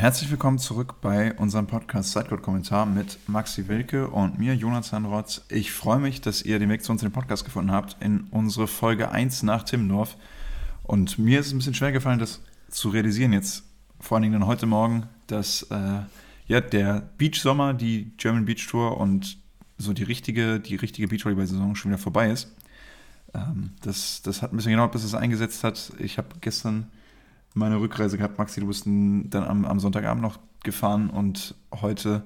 Herzlich willkommen zurück bei unserem Podcast Sidecode-Kommentar mit Maxi Wilke und mir, Jonathan Rotz. Ich freue mich, dass ihr den Weg zu uns in den Podcast gefunden habt, in unsere Folge 1 nach Timmendorf. Und mir ist es ein bisschen schwer gefallen, das zu realisieren jetzt, vor allen Dingen dann heute Morgen, dass äh, ja, der Beach-Sommer, die German Beach Tour und so die richtige, die richtige Beachvolleyball-Saison schon wieder vorbei ist. Ähm, das, das hat ein bisschen gedauert, bis es eingesetzt hat. Ich habe gestern meine Rückreise gehabt. Maxi, du bist dann am, am Sonntagabend noch gefahren und heute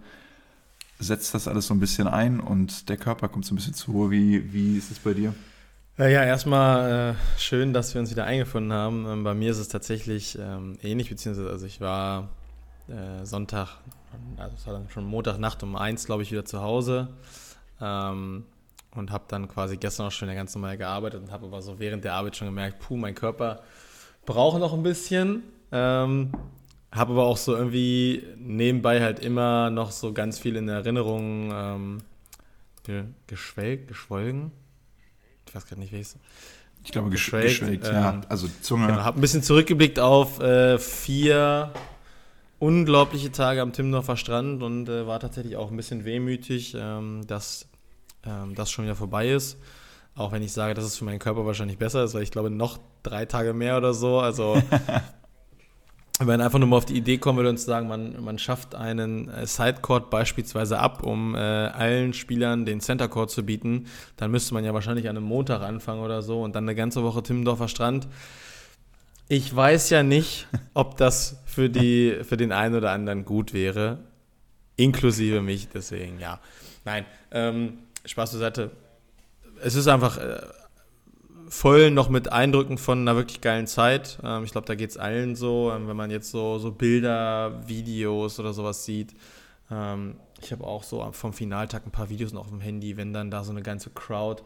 setzt das alles so ein bisschen ein und der Körper kommt so ein bisschen zur Ruhe. Wie, wie ist es bei dir? Ja, erstmal äh, schön, dass wir uns wieder eingefunden haben. Ähm, bei mir ist es tatsächlich ähm, ähnlich, beziehungsweise also ich war äh, Sonntag, also es war dann schon Montagnacht um eins, glaube ich, wieder zu Hause ähm, und habe dann quasi gestern auch schon ganz normal gearbeitet und habe aber so während der Arbeit schon gemerkt, puh, mein Körper brauche noch ein bisschen. Ähm, habe aber auch so irgendwie nebenbei halt immer noch so ganz viel in Erinnerung ähm, geschwelgt, geschwolgen. Ich weiß gerade nicht, wie es Ich glaube, geschwelgt, geschwelgt ähm, ja. Also Zunge. Genau, habe ein bisschen zurückgeblickt auf äh, vier unglaubliche Tage am Timmendorfer Strand und äh, war tatsächlich auch ein bisschen wehmütig, ähm, dass ähm, das schon wieder vorbei ist. Auch wenn ich sage, dass es für meinen Körper wahrscheinlich besser ist, weil ich glaube, noch drei Tage mehr oder so. Also, wenn man einfach nur mal auf die Idee kommen würde und sagen, man, man schafft einen äh, Sidecourt beispielsweise ab, um äh, allen Spielern den Center Court zu bieten, dann müsste man ja wahrscheinlich an einem Montag anfangen oder so und dann eine ganze Woche Timmendorfer Strand. Ich weiß ja nicht, ob das für, die, für den einen oder anderen gut wäre, inklusive mich, deswegen ja. Nein, ähm, Spaß zur Seite es ist einfach äh, voll noch mit Eindrücken von einer wirklich geilen Zeit. Ähm, ich glaube, da geht es allen so, ähm, wenn man jetzt so, so Bilder, Videos oder sowas sieht. Ähm, ich habe auch so vom Finaltag ein paar Videos noch auf dem Handy, wenn dann da so eine ganze Crowd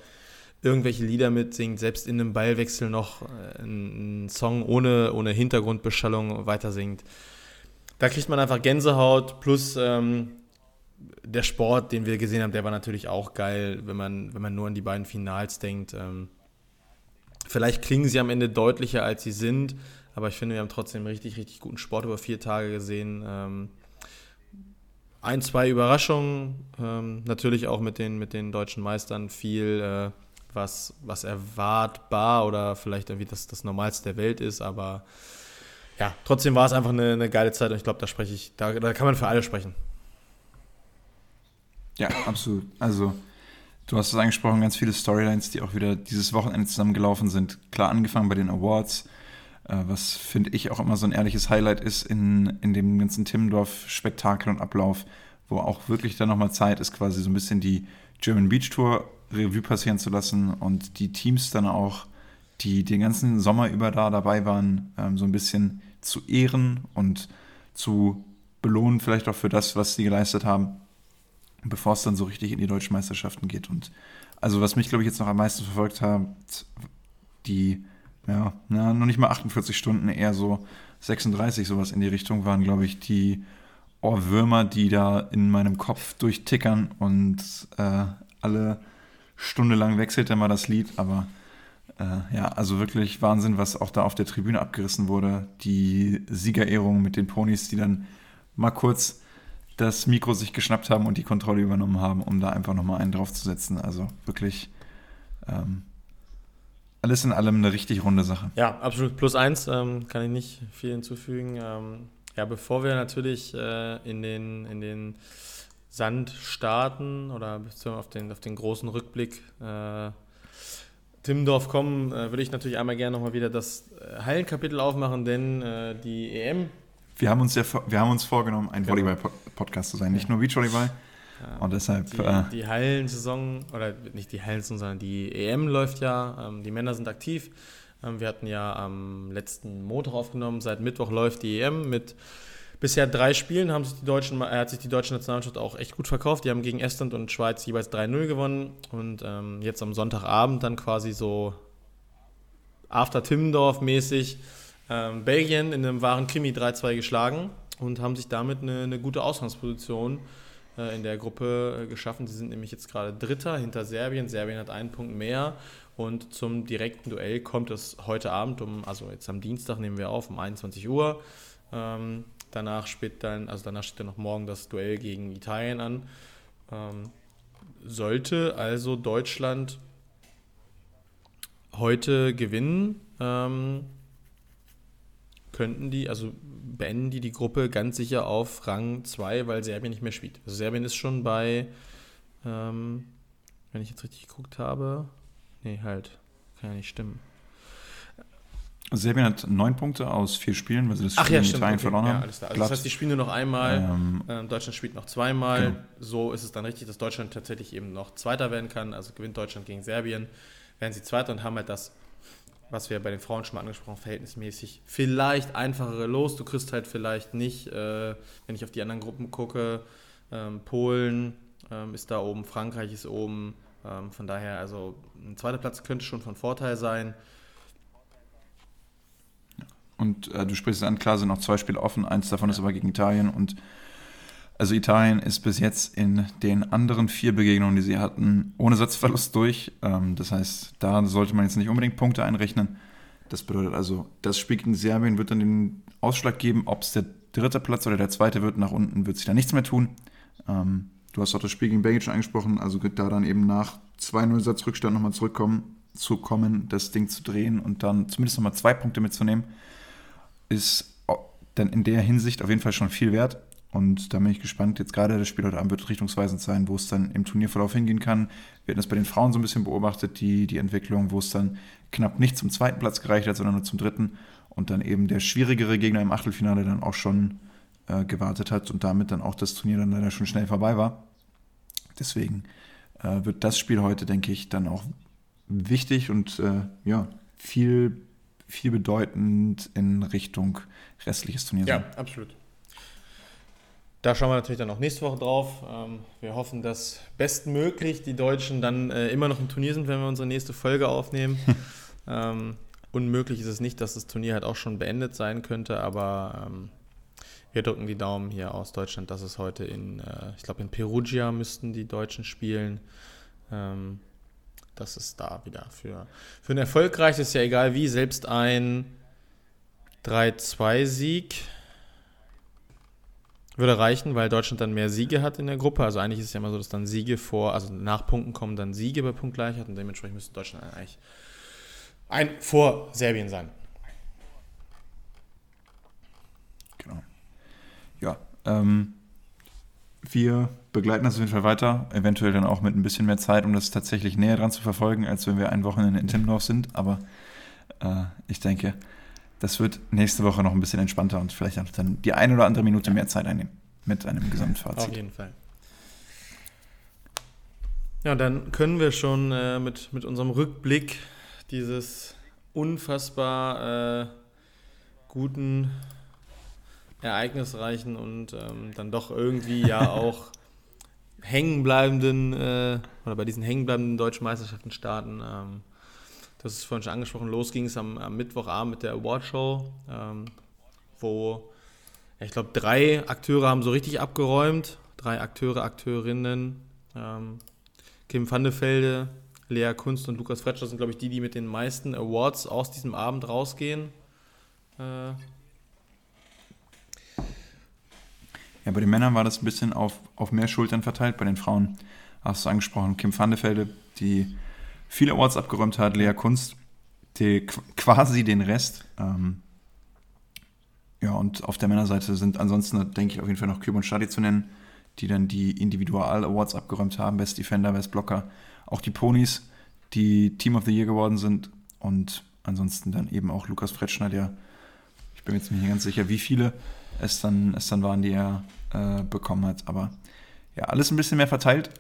irgendwelche Lieder mitsingt, selbst in einem Ballwechsel noch äh, einen Song ohne, ohne Hintergrundbeschallung weitersingt. Da kriegt man einfach Gänsehaut plus ähm, der Sport, den wir gesehen haben, der war natürlich auch geil, wenn man, wenn man nur an die beiden Finals denkt. Ähm, vielleicht klingen sie am Ende deutlicher, als sie sind, aber ich finde, wir haben trotzdem richtig, richtig guten Sport über vier Tage gesehen. Ähm, ein, zwei Überraschungen, ähm, natürlich auch mit den, mit den deutschen Meistern viel, äh, was, was erwartbar oder vielleicht irgendwie das, das Normalste der Welt ist, aber ja, trotzdem war es einfach eine, eine geile Zeit und ich glaube, da spreche ich, da, da kann man für alle sprechen. Ja, absolut. Also, du hast es angesprochen, ganz viele Storylines, die auch wieder dieses Wochenende zusammengelaufen sind. Klar, angefangen bei den Awards, äh, was finde ich auch immer so ein ehrliches Highlight ist in, in dem ganzen Timmendorf-Spektakel und Ablauf, wo auch wirklich dann nochmal Zeit ist, quasi so ein bisschen die German Beach Tour Revue passieren zu lassen und die Teams dann auch, die den ganzen Sommer über da dabei waren, ähm, so ein bisschen zu ehren und zu belohnen, vielleicht auch für das, was sie geleistet haben bevor es dann so richtig in die deutschen Meisterschaften geht. Und also was mich, glaube ich, jetzt noch am meisten verfolgt hat, die, ja, na, noch nicht mal 48 Stunden, eher so 36, sowas in die Richtung, waren, glaube ich, die Ohrwürmer, die da in meinem Kopf durchtickern und äh, alle Stunde lang wechselt dann mal das Lied, aber äh, ja, also wirklich Wahnsinn, was auch da auf der Tribüne abgerissen wurde. Die Siegerehrung mit den Ponys, die dann mal kurz das Mikro sich geschnappt haben und die Kontrolle übernommen haben, um da einfach nochmal einen draufzusetzen. Also wirklich ähm, alles in allem eine richtig runde Sache. Ja, absolut. Plus eins ähm, kann ich nicht viel hinzufügen. Ähm, ja, bevor wir natürlich äh, in, den, in den Sand starten oder auf den, auf den großen Rückblick äh, Timmendorf kommen, äh, würde ich natürlich einmal gerne nochmal wieder das äh, Hallenkapitel aufmachen, denn äh, die EM wir haben uns ja wir haben uns vorgenommen, ein genau. Volleyball-Podcast zu sein, nicht nur Beachvolleyball. Ja. Und deshalb. Die, äh, die Hallensaison, oder nicht die Hallensaison, sondern die EM läuft ja. Ähm, die Männer sind aktiv. Ähm, wir hatten ja am letzten Montag aufgenommen. Seit Mittwoch läuft die EM mit bisher drei Spielen. Haben sich die deutschen, äh, hat sich die deutsche Nationalmannschaft auch echt gut verkauft. Die haben gegen Estland und Schweiz jeweils 3-0 gewonnen. Und ähm, jetzt am Sonntagabend dann quasi so After Timmendorf mäßig ähm, Belgien in einem wahren Krimi 3-2 geschlagen und haben sich damit eine, eine gute Ausgangsposition äh, in der Gruppe äh, geschaffen. Sie sind nämlich jetzt gerade Dritter hinter Serbien. Serbien hat einen Punkt mehr. Und zum direkten Duell kommt es heute Abend um, also jetzt am Dienstag nehmen wir auf, um 21 Uhr. Ähm, danach spielt dann, also danach steht dann noch morgen das Duell gegen Italien an. Ähm, sollte also Deutschland heute gewinnen, ähm, könnten die, also beenden die die Gruppe ganz sicher auf Rang 2, weil Serbien nicht mehr spielt. Also Serbien ist schon bei, ähm, wenn ich jetzt richtig geguckt habe, nee, halt, kann ja nicht stimmen. Serbien hat neun Punkte aus vier Spielen, weil sie das Spiel Ach ja, in stimmt, Italien okay. verloren ja, haben. Klar. Also das heißt, die spielen nur noch einmal. Ähm, Ähm, Deutschland spielt noch zweimal. Genau. So ist es dann richtig, dass Deutschland tatsächlich eben noch Zweiter werden kann. Also gewinnt Deutschland gegen Serbien, werden sie Zweiter und haben halt das, was wir bei den Frauen schon mal angesprochen haben, verhältnismäßig vielleicht einfachere Los. Du kriegst halt vielleicht nicht, äh, wenn ich auf die anderen Gruppen gucke, ähm, Polen ähm, ist da oben, Frankreich ist oben. Ähm, von daher, also ein zweiter Platz könnte schon von Vorteil sein. Und äh, du sprichst es an, klar sind noch zwei Spiele offen, eins davon ist aber gegen Italien und also Italien ist bis jetzt in den anderen vier Begegnungen, die sie hatten, ohne Satzverlust durch. Ähm, das heißt, da sollte man jetzt nicht unbedingt Punkte einrechnen. Das bedeutet also, das Spiel gegen Serbien wird dann den Ausschlag geben, ob es der dritte Platz oder der zweite wird. Nach unten wird sich da nichts mehr tun. Ähm, du hast auch das Spiel gegen Belgien schon angesprochen, also da dann eben nach 2-0 Satzrückstand nochmal zurückkommen, zu kommen, das Ding zu drehen und dann zumindest nochmal zwei Punkte mitzunehmen, ist dann in der Hinsicht auf jeden Fall schon viel wert. Und da bin ich gespannt. Jetzt gerade das Spiel heute Abend wird richtungsweisend sein, wo es dann im Turnierverlauf hingehen kann. Wir hatten das bei den Frauen so ein bisschen beobachtet, die, die Entwicklung, wo es dann knapp nicht zum zweiten Platz gereicht hat, sondern nur zum dritten. Und dann eben der schwierigere Gegner im Achtelfinale dann auch schon äh, gewartet hat und damit dann auch das Turnier dann leider schon schnell vorbei war. Deswegen äh, wird das Spiel heute, denke ich, dann auch wichtig und äh, ja, viel, viel bedeutend in Richtung restliches Turnier Ja, sein. absolut. Da schauen wir natürlich dann auch nächste Woche drauf. Ähm, wir hoffen, dass bestmöglich die Deutschen dann äh, immer noch im Turnier sind, wenn wir unsere nächste Folge aufnehmen. ähm, unmöglich ist es nicht, dass das Turnier halt auch schon beendet sein könnte, aber ähm, wir drücken die Daumen hier aus Deutschland, dass es heute in, äh, ich glaube in Perugia müssten die Deutschen spielen. Dass es da wieder für, für ein erfolgreiches, ja egal wie, selbst ein 3-2-Sieg würde reichen, weil Deutschland dann mehr Siege hat in der Gruppe. Also eigentlich ist es ja immer so, dass dann Siege vor, also nach Punkten kommen dann Siege bei Punktgleichheit und dementsprechend müsste Deutschland eigentlich ein vor Serbien sein. Genau. Ja, ähm, wir begleiten das auf jeden Fall weiter, eventuell dann auch mit ein bisschen mehr Zeit, um das tatsächlich näher dran zu verfolgen, als wenn wir ein Wochenende in Timmendorf sind. Aber äh, ich denke, das wird nächste Woche noch ein bisschen entspannter und vielleicht auch dann die eine oder andere Minute mehr Zeit einnehmen mit einem Gesamtfazit. Auf jeden Fall. Ja, dann können wir schon äh, mit, mit unserem Rückblick dieses unfassbar äh, guten, ereignisreichen und ähm, dann doch irgendwie ja auch hängenbleibenden äh, oder bei diesen hängenbleibenden deutschen Meisterschaften starten. Ähm, das ist vorhin schon angesprochen, los ging es am, am Mittwochabend mit der Awardshow, ähm, wo ich glaube, drei Akteure haben so richtig abgeräumt. Drei Akteure, Akteurinnen. Ähm, Kim Vandefelde, Lea Kunst und Lukas Fretscher sind, glaube ich, die, die mit den meisten Awards aus diesem Abend rausgehen. Äh, Ja, bei den Männern war das ein bisschen auf, auf mehr Schultern verteilt. Bei den Frauen hast du angesprochen, Kim Vandefelde, die viele Awards abgeräumt hat, Lea Kunst, die qu- quasi den Rest. Ähm, ja, und auf der Männerseite sind ansonsten, denke ich, auf jeden Fall noch Kübe und Stadi zu nennen, die dann die Individual-Awards abgeräumt haben, Best Defender, Best Blocker. Auch die Ponys, die Team of the Year geworden sind. Und ansonsten dann eben auch Lukas Fretschner, der, ich bin mir jetzt nicht ganz sicher, wie viele es dann, es dann waren, die er äh, bekommen hat. Aber ja, alles ein bisschen mehr verteilt.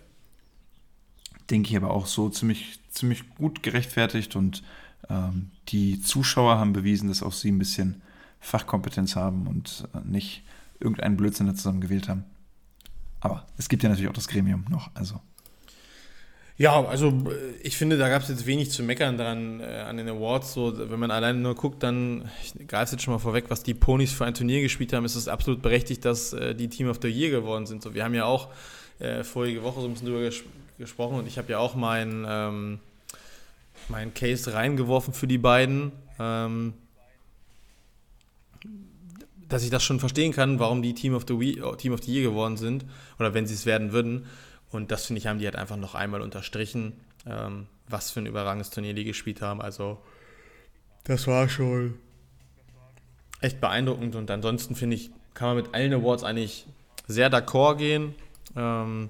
Denke ich aber auch so ziemlich, ziemlich gut gerechtfertigt und ähm, die Zuschauer haben bewiesen, dass auch sie ein bisschen Fachkompetenz haben und äh, nicht irgendeinen Blödsinn da zusammen gewählt haben. Aber es gibt ja natürlich auch das Gremium noch. Also Ja, also äh, ich finde, da gab es jetzt wenig zu meckern dran äh, an den Awards. So, wenn man alleine nur guckt, dann, ich greife jetzt schon mal vorweg, was die Ponys für ein Turnier gespielt haben, ist es absolut berechtigt, dass äh, die Team of the Year geworden sind. So, wir haben ja auch äh, vorige Woche so ein bisschen drüber ges gesprochen und ich habe ja auch meinen ähm, mein Case reingeworfen für die beiden. Ähm, dass ich das schon verstehen kann, warum die Team of the, Week, Team of the Year geworden sind oder wenn sie es werden würden. Und das finde ich, haben die halt einfach noch einmal unterstrichen, ähm, was für ein überragendes Turnier die gespielt haben. Also, das war schon echt beeindruckend. Und ansonsten finde ich, kann man mit allen Awards eigentlich sehr d'accord gehen. Ähm,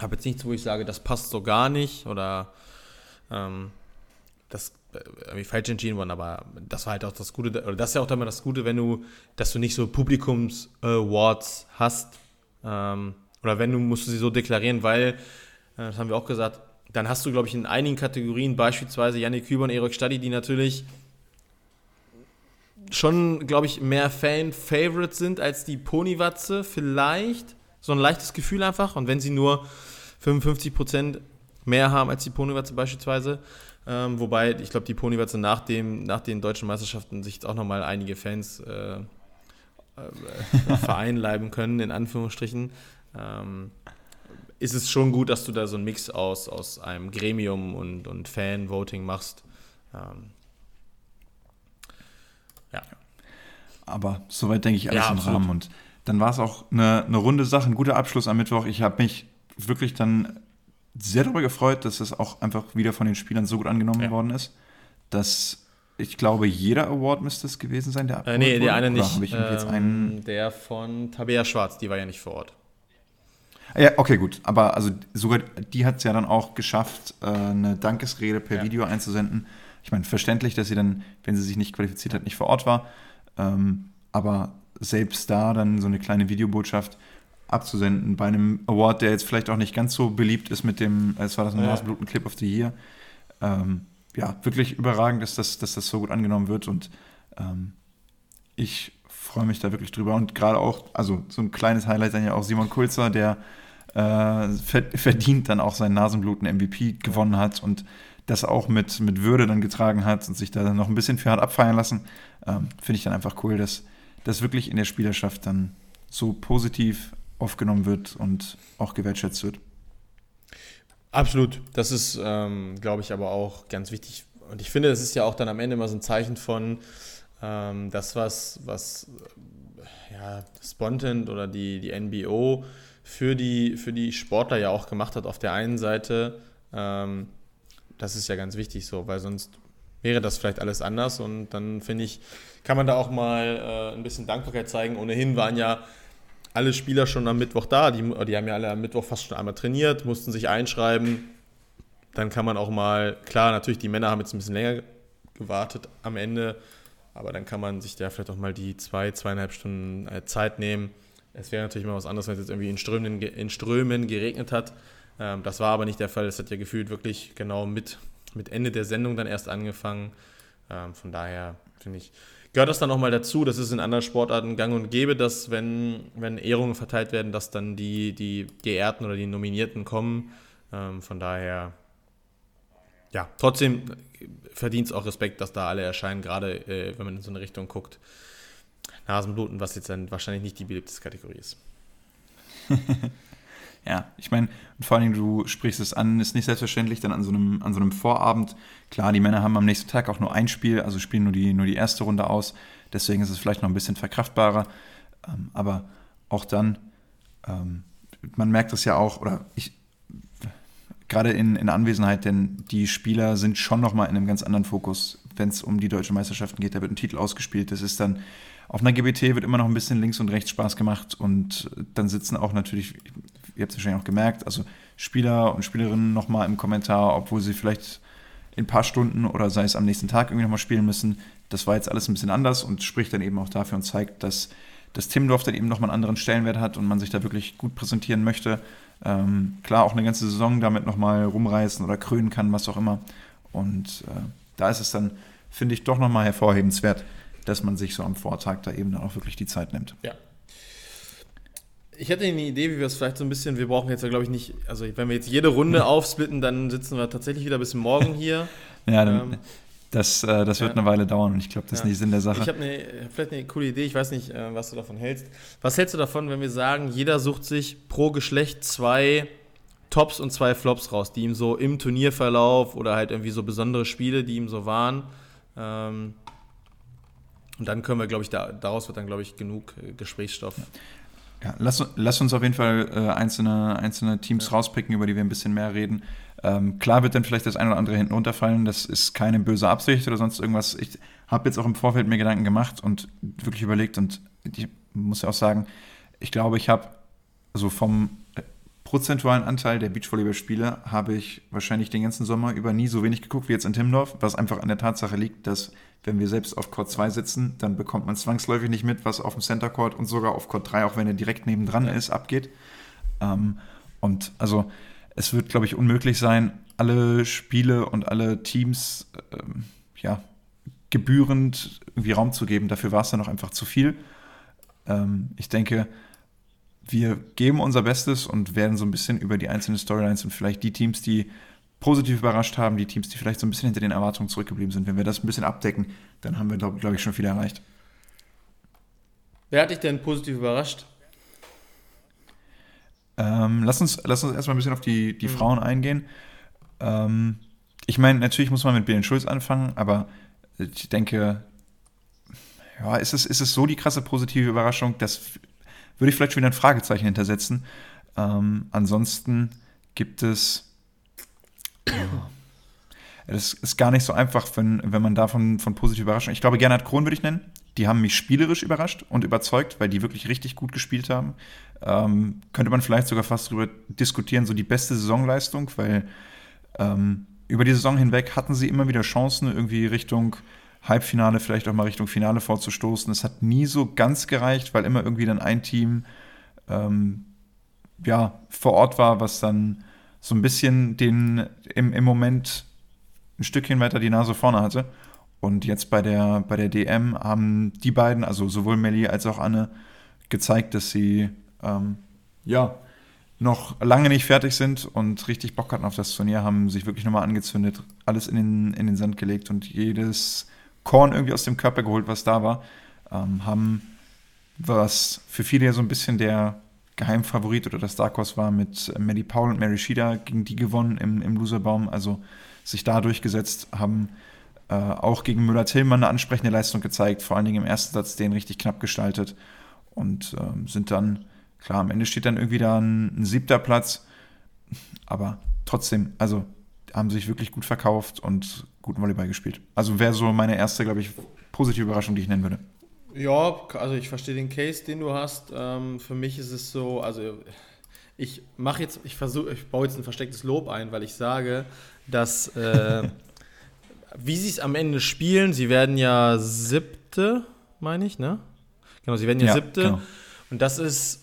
habe jetzt nichts, wo ich sage, das passt so gar nicht oder ähm, das äh, irgendwie falsch entschieden worden, aber das war halt auch das Gute, oder das ist ja auch immer das Gute, wenn du, dass du nicht so Publikums-Awards hast, ähm, oder wenn du, musst du sie so deklarieren, weil, äh, das haben wir auch gesagt, dann hast du, glaube ich, in einigen Kategorien, beispielsweise Yannick Küber und Erik Stadi, die natürlich schon, glaube ich, mehr Fan-Favorites sind als die Ponywatze, vielleicht. So ein leichtes Gefühl einfach. Und wenn sie nur 55% mehr haben als die Ponywatze beispielsweise, ähm, wobei, ich glaube, die Ponywatze nach, dem, nach den deutschen Meisterschaften sich auch nochmal einige Fans äh, äh, vereinleiben können, in Anführungsstrichen. Ähm, ist es schon gut, dass du da so einen Mix aus, aus einem Gremium und, und Fan-Voting machst. Ähm, ja. Aber soweit denke ich alles ja, im Rahmen. Und dann war es auch eine, eine runde Sache, ein guter Abschluss am Mittwoch. Ich habe mich wirklich dann sehr darüber gefreut, dass es auch einfach wieder von den Spielern so gut angenommen ja. worden ist, dass ich glaube, jeder Award müsste es gewesen sein, der äh, Nee, der eine nicht. Ich ähm, der von Tabea Schwarz, die war ja nicht vor Ort. Ja, okay, gut. Aber also sogar die hat es ja dann auch geschafft, äh, eine Dankesrede per ja. Video einzusenden. Ich meine, verständlich, dass sie dann, wenn sie sich nicht qualifiziert hat, nicht vor Ort war. Ähm, aber selbst da dann so eine kleine Videobotschaft abzusenden bei einem Award, der jetzt vielleicht auch nicht ganz so beliebt ist mit dem, es war das. Nasenbluten Clip of the Year. Ähm, ja, wirklich überragend, dass das, dass das so gut angenommen wird und ähm, ich freue mich da wirklich drüber und gerade auch, also so ein kleines Highlight dann ja auch Simon Kulzer, der äh, verdient dann auch seinen Nasenbluten MVP gewonnen hat und das auch mit, mit Würde dann getragen hat und sich da dann noch ein bisschen für hat abfeiern lassen. Ähm, Finde ich dann einfach cool, dass das wirklich in der Spielerschaft dann so positiv aufgenommen wird und auch gewertschätzt wird. Absolut. Das ist, ähm, glaube ich, aber auch ganz wichtig. Und ich finde, das ist ja auch dann am Ende immer so ein Zeichen von ähm, das, was, was ja, Spontent oder die, die NBO für die, für die Sportler ja auch gemacht hat. Auf der einen Seite, ähm, das ist ja ganz wichtig so, weil sonst wäre das vielleicht alles anders. Und dann finde ich, kann man da auch mal äh, ein bisschen Dankbarkeit zeigen. Ohnehin waren ja alle Spieler schon am Mittwoch da. Die, die haben ja alle am Mittwoch fast schon einmal trainiert, mussten sich einschreiben. Dann kann man auch mal, klar, natürlich, die Männer haben jetzt ein bisschen länger gewartet am Ende, aber dann kann man sich da vielleicht auch mal die zwei, zweieinhalb Stunden äh, Zeit nehmen. Es wäre natürlich mal was anderes, wenn es jetzt irgendwie in Strömen, in Strömen geregnet hat. Ähm, das war aber nicht der Fall. Es hat ja gefühlt wirklich genau mit, mit Ende der Sendung dann erst angefangen. Ähm, von daher finde ich, gehört das dann nochmal dazu. Das ist in anderen Sportarten gang und gäbe, dass wenn, wenn Ehrungen verteilt werden, dass dann die, die Geehrten oder die Nominierten kommen. Ähm, von daher, ja, trotzdem verdient es auch Respekt, dass da alle erscheinen, gerade äh, wenn man in so eine Richtung guckt. Nasenbluten, was jetzt dann wahrscheinlich nicht die beliebteste Kategorie ist. Ja, ich meine, vor allem du sprichst es an, ist nicht selbstverständlich, dann an so einem, an so einem Vorabend. Klar, die Männer haben am nächsten Tag auch nur ein Spiel, also spielen nur die, nur die erste Runde aus. Deswegen ist es vielleicht noch ein bisschen verkraftbarer. Ähm, aber auch dann, ähm, man merkt das ja auch, oder ich, gerade in, in Anwesenheit, denn die Spieler sind schon nochmal in einem ganz anderen Fokus, wenn es um die deutschen Meisterschaften geht. Da wird ein Titel ausgespielt. Das ist dann auf einer GBT wird immer noch ein bisschen links und rechts Spaß gemacht und dann sitzen auch natürlich, ihr habt es wahrscheinlich auch gemerkt, also Spieler und Spielerinnen nochmal im Kommentar, obwohl sie vielleicht in ein paar Stunden oder sei es am nächsten Tag irgendwie nochmal spielen müssen. Das war jetzt alles ein bisschen anders und spricht dann eben auch dafür und zeigt, dass das Timmendorf dann eben nochmal einen anderen Stellenwert hat und man sich da wirklich gut präsentieren möchte. Ähm, klar, auch eine ganze Saison damit nochmal rumreißen oder krönen kann, was auch immer. Und äh, da ist es dann, finde ich, doch nochmal hervorhebenswert, dass man sich so am Vortag da eben dann auch wirklich die Zeit nimmt. Ja, ich hätte eine Idee, wie wir es vielleicht so ein bisschen, wir brauchen jetzt ja, glaube ich, nicht, also wenn wir jetzt jede Runde aufsplitten, dann sitzen wir tatsächlich wieder bis morgen hier. ja, dann, ähm, das, äh, das wird ja. eine Weile dauern und ich glaube, das ja. ist nicht Sinn der Sache. Ich habe eine, vielleicht eine coole Idee, ich weiß nicht, äh, was du davon hältst. Was hältst du davon, wenn wir sagen, jeder sucht sich pro Geschlecht zwei Tops und zwei Flops raus, die ihm so im Turnierverlauf oder halt irgendwie so besondere Spiele, die ihm so waren, ähm, Und dann können wir, glaube ich, da, daraus wird dann, glaube ich, genug äh, Gesprächsstoff. Ja, lass, lass uns auf jeden Fall äh, einzelne, einzelne Teams ja. rauspicken, über die wir ein bisschen mehr reden. Ähm, klar wird dann vielleicht das eine oder andere hinten runterfallen. Das ist keine böse Absicht oder sonst irgendwas. Ich habe jetzt auch im Vorfeld mir Gedanken gemacht und wirklich überlegt und ich muss ja auch sagen, ich glaube, ich habe so vom prozentualen Anteil der Beachvolleyballspiele habe ich wahrscheinlich den ganzen Sommer über nie so wenig geguckt wie jetzt in Timmendorf, was einfach an der Tatsache liegt, dass wenn wir selbst auf Court 2 sitzen, dann bekommt man zwangsläufig nicht mit, was auf dem Center Court und sogar auf Court 3, auch wenn er direkt nebendran ist, abgeht. Ähm, und also es wird, glaube ich, unmöglich sein, alle Spiele und alle Teams ähm, ja, gebührend irgendwie Raum zu geben. Dafür war es dann noch einfach zu viel. Ähm, ich denke, wir geben unser Bestes und werden so ein bisschen über die einzelnen Storylines und vielleicht die Teams, die positiv überrascht haben, die Teams, die vielleicht so ein bisschen hinter den Erwartungen zurückgeblieben sind, wenn wir das ein bisschen abdecken, dann haben wir, glaube glaub ich, schon viel erreicht. Wer hat dich denn positiv überrascht? Ähm, lass, uns, lass uns erstmal ein bisschen auf die, die mhm. Frauen eingehen. Ähm, ich meine, natürlich muss man mit Belen Schulz anfangen, aber ich denke, ja, ist es, ist es so die krasse positive Überraschung, dass würde ich vielleicht schon wieder ein Fragezeichen hintersetzen. Ähm, ansonsten gibt es. Es ist gar nicht so einfach, wenn, wenn man davon von positiv überrascht. Ich glaube, Gernot Krohn würde ich nennen. Die haben mich spielerisch überrascht und überzeugt, weil die wirklich richtig gut gespielt haben. Ähm, könnte man vielleicht sogar fast darüber diskutieren, so die beste Saisonleistung, weil ähm, über die Saison hinweg hatten sie immer wieder Chancen, irgendwie Richtung Halbfinale, vielleicht auch mal Richtung Finale vorzustoßen. Es hat nie so ganz gereicht, weil immer irgendwie dann ein Team ähm, ja, vor Ort war, was dann so ein bisschen den im, im Moment ein Stückchen weiter die Nase vorne hatte. Und jetzt bei der, bei der DM haben die beiden, also sowohl Melly als auch Anne, gezeigt, dass sie ähm, ja noch lange nicht fertig sind und richtig Bock hatten auf das Turnier, haben sich wirklich nochmal angezündet, alles in den, in den Sand gelegt und jedes Korn irgendwie aus dem Körper geholt, was da war. Ähm, haben, was für viele ja so ein bisschen der Geheimfavorit oder das Dark Horse war, mit Maddie Paul und Mary Shida gegen die gewonnen im, im Loserbaum, also sich da durchgesetzt, haben äh, auch gegen Müller-Tillmann eine ansprechende Leistung gezeigt, vor allen Dingen im ersten Satz den richtig knapp gestaltet und äh, sind dann, klar, am Ende steht dann irgendwie da ein, ein siebter Platz, aber trotzdem, also haben sich wirklich gut verkauft und guten Volleyball gespielt. Also wäre so meine erste, glaube ich, positive Überraschung, die ich nennen würde. Ja, also ich verstehe den Case, den du hast. Ähm, für mich ist es so, also ich mache jetzt, ich versuche, ich baue jetzt ein verstecktes Lob ein, weil ich sage, dass äh, wie sie es am Ende spielen, sie werden ja siebte, meine ich, ne? Genau, sie werden ja, ja siebte. Genau. Und das ist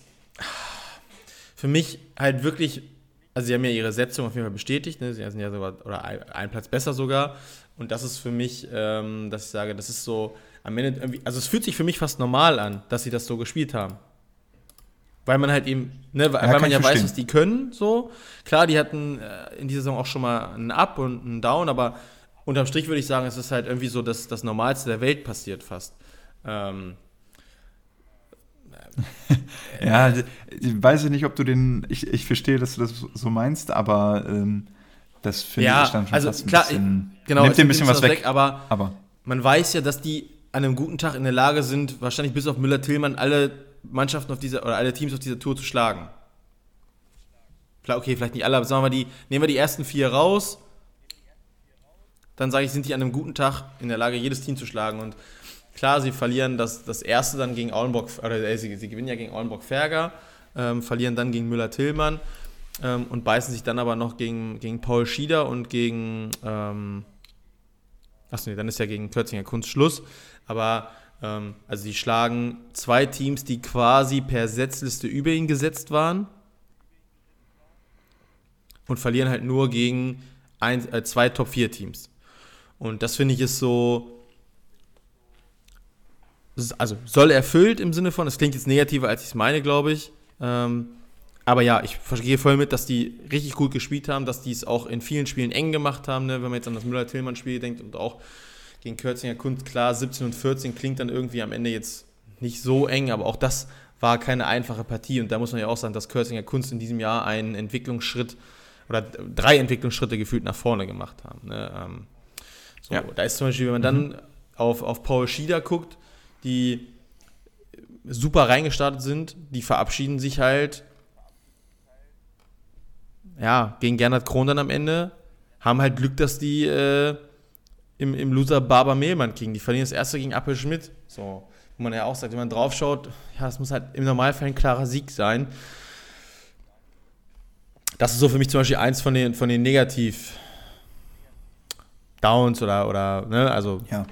für mich halt wirklich also sie haben ja ihre Setzung auf jeden Fall bestätigt, ne? sie sind ja sogar, oder ein, Platz besser sogar. Und das ist für mich, ähm, dass ich sage, das ist so am Ende irgendwie, also es fühlt sich für mich fast normal an, dass sie das so gespielt haben. Weil man halt eben, ne, weil, ja, man ja verstehen. weiß, was die können, so. Klar, die hatten äh, in dieser Saison auch schon mal einen Up und einen Down, aber unterm Strich würde ich sagen, es ist halt irgendwie so dass das Normalste der Welt passiert fast. Ähm, ja, ich weiß nicht, ob du den, ich, ich verstehe, dass du das so meinst, aber ähm, das finde ja, ich dann schon also fast ein klar, bisschen, genau, nimmt dir ein bisschen was weg. weg aber, aber, man weiß ja, dass die an einem guten Tag in der Lage sind, wahrscheinlich bis auf Müller-Tillmann alle Mannschaften auf dieser, oder alle Teams auf dieser Tour zu schlagen. Okay, vielleicht nicht alle, aber sagen wir die, nehmen wir die ersten vier raus, dann sage ich, sind die an einem guten Tag in der Lage, jedes Team zu schlagen. Und Klar, sie verlieren das, das erste dann gegen Aulenburg, oder äh, sie, sie, gewinnen ja gegen Aulenburg-Ferger, ähm, verlieren dann gegen Müller-Tillmann ähm, und beißen sich dann aber noch gegen, gegen Paul Schieder und gegen, ähm, achso, nee, dann ist ja gegen Plötzinger Kunst Schluss, aber ähm, also sie schlagen zwei Teams, die quasi per Setzliste über ihn gesetzt waren und verlieren halt nur gegen ein, äh, zwei Top-4-Teams. Und das finde ich ist so, also soll erfüllt im Sinne von, es klingt jetzt negativer, als ich es meine, glaube ich. Ähm, aber ja, ich gehe voll mit, dass die richtig gut gespielt haben, dass die es auch in vielen Spielen eng gemacht haben, ne? wenn man jetzt an das Müller-Tillmann-Spiel denkt und auch gegen Kürzinger Kunst, klar, 17 und 14 klingt dann irgendwie am Ende jetzt nicht so eng, aber auch das war keine einfache Partie und da muss man ja auch sagen, dass Kürzinger Kunst in diesem Jahr einen Entwicklungsschritt oder drei Entwicklungsschritte gefühlt nach vorne gemacht haben. Ne? Ähm, so, ja. Da ist zum Beispiel, wenn man dann mhm. auf, auf Paul Schieder guckt, die super reingestartet sind, die verabschieden sich halt ja, gegen Gernot Kron dann am Ende, haben halt Glück, dass die äh, im, im Loser Barber Mehlmann kriegen. Die verlieren das erste gegen Appel Schmidt. So, wo man ja auch sagt, wenn man draufschaut, ja, es muss halt im Normalfall ein klarer Sieg sein. Das ist so für mich zum Beispiel eins von den, von den Negativ- Downs oder, oder ne, also. Ja.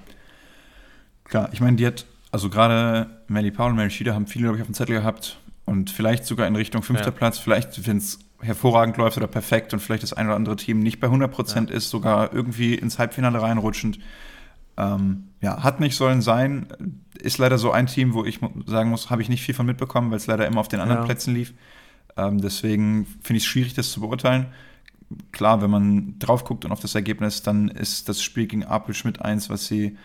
Klar, ich meine, die hat, also gerade Melly Paul und Mary Schieder haben viele, glaube ich, auf dem Zettel gehabt und vielleicht sogar in Richtung fünfter ja. Platz, vielleicht, wenn es hervorragend läuft oder perfekt und vielleicht das ein oder andere Team nicht bei 100 Prozent ja. ist, sogar irgendwie ins Halbfinale reinrutschend. Ähm, ja, hat nicht sollen sein. Ist leider so ein Team, wo ich sagen muss, habe ich nicht viel von mitbekommen, weil es leider immer auf den anderen ja. Plätzen lief. Ähm, deswegen finde ich es schwierig, das zu beurteilen klar, wenn man drauf guckt und auf das Ergebnis, dann ist das Spiel gegen Apel Schmidt eins, was sie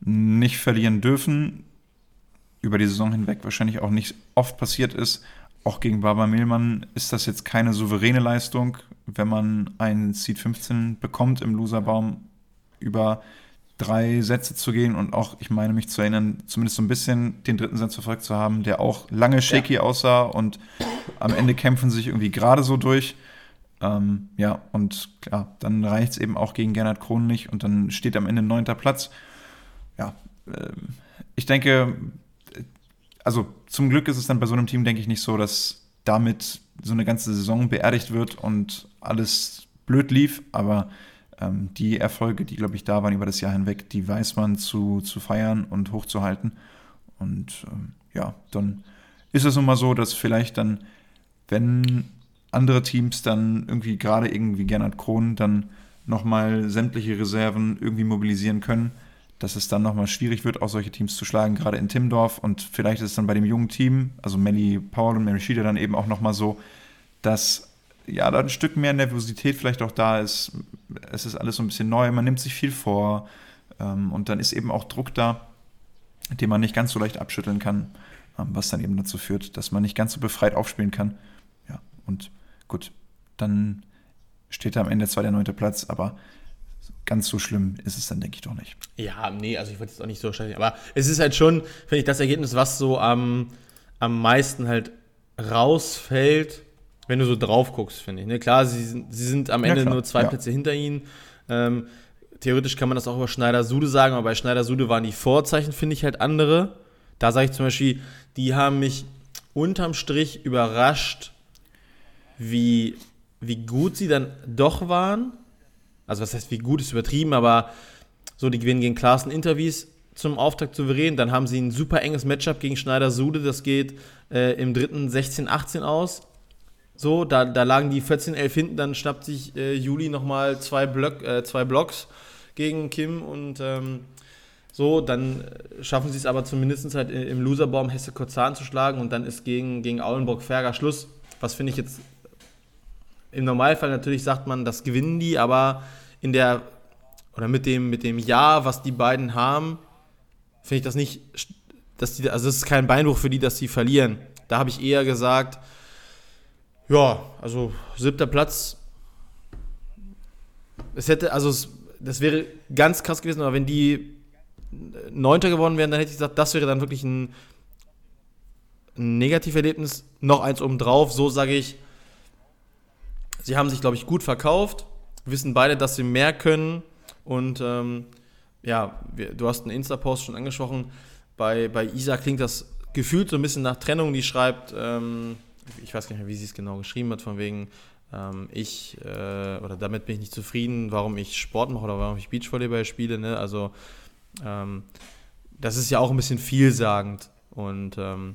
nicht verlieren dürfen. Über die Saison hinweg wahrscheinlich auch nicht oft passiert ist. Auch gegen Barbara Mehlmann ist das jetzt keine souveräne Leistung, wenn man einen Seed 15 bekommt im Loserbaum über drei Sätze zu gehen und auch, ich meine mich zu erinnern, zumindest so ein bisschen den dritten Satz verfolgt zu haben, der auch lange shaky ja. aussah und am Ende kämpfen sich irgendwie gerade so durch. Ähm, ja, und klar, dann reicht es eben auch gegen Gernot Krohn nicht und dann steht am Ende neunter Platz. Ja, äh, ich denke, also zum Glück ist es dann bei so einem Team, denke ich, nicht so, dass damit so eine ganze Saison beerdigt wird und alles blöd lief, aber ähm, die Erfolge, die, glaube ich, da waren über das Jahr hinweg, die weiß man zu, zu feiern und hochzuhalten. Und ähm, ja, dann ist es nun mal so, dass vielleicht dann, wenn andere Teams dann irgendwie gerade irgendwie Gernot Krohn dann nochmal sämtliche Reserven irgendwie mobilisieren können, dass es dann nochmal schwierig wird, auch solche Teams zu schlagen, gerade in Timdorf. Und vielleicht ist es dann bei dem jungen Team, also Melly Paul und Mary Schieder, dann eben auch nochmal so, dass ja, da ein Stück mehr Nervosität vielleicht auch da ist. Es ist alles so ein bisschen neu, man nimmt sich viel vor ähm, und dann ist eben auch Druck da, den man nicht ganz so leicht abschütteln kann, ähm, was dann eben dazu führt, dass man nicht ganz so befreit aufspielen kann. Ja, und gut, dann steht da am Ende zwar der neunte Platz, aber ganz so schlimm ist es dann, denke ich, doch nicht. Ja, nee, also ich wollte jetzt auch nicht so wahrscheinlich, aber es ist halt schon, finde ich, das Ergebnis, was so am, am meisten halt rausfällt, wenn du so drauf guckst, finde ich. Ne? Klar, sie, sind, sie sind am Ende ja, nur zwei ja. Plätze hinter ihnen. Ähm, theoretisch kann man das auch über Schneider-Sude sagen, aber bei Schneider-Sude waren die Vorzeichen, finde ich, halt andere. Da sage ich zum Beispiel, die haben mich unterm Strich überrascht, wie, wie gut sie dann doch waren. Also was heißt, wie gut ist übertrieben, aber so, die gewinnen gegen Klaassen Interviews zum Auftakt souverän. Dann haben sie ein super enges Matchup gegen Schneider-Sude. Das geht äh, im dritten 16-18 aus. So, da, da lagen die 14-11 hinten. Dann schnappt sich äh, Juli nochmal zwei, Block, äh, zwei Blocks gegen Kim und ähm, so, dann schaffen sie es aber zumindest halt im Loserbaum Hesse Korzahn zu schlagen und dann ist gegen, gegen Aulenburg-Ferger Schluss. Was finde ich jetzt im Normalfall natürlich sagt man, das gewinnen die, aber in der oder mit dem, mit dem Jahr, was die beiden haben, finde ich das nicht, dass die, also es ist kein Beinbruch für die, dass sie verlieren. Da habe ich eher gesagt, ja, also siebter Platz. Es hätte, also es, das wäre ganz krass gewesen, aber wenn die Neunter geworden wären, dann hätte ich gesagt, das wäre dann wirklich ein, ein Negativerlebnis. Noch eins obendrauf, so sage ich, Sie haben sich, glaube ich, gut verkauft, wissen beide, dass sie mehr können. Und ähm, ja, wir, du hast einen Insta-Post schon angesprochen. Bei, bei Isa klingt das gefühlt so ein bisschen nach Trennung. Die schreibt, ähm, ich weiß gar nicht mehr, wie sie es genau geschrieben hat, von wegen, ähm, ich, äh, oder damit bin ich nicht zufrieden, warum ich Sport mache oder warum ich Beachvolleyball spiele. Ne? Also, ähm, das ist ja auch ein bisschen vielsagend. Und ähm,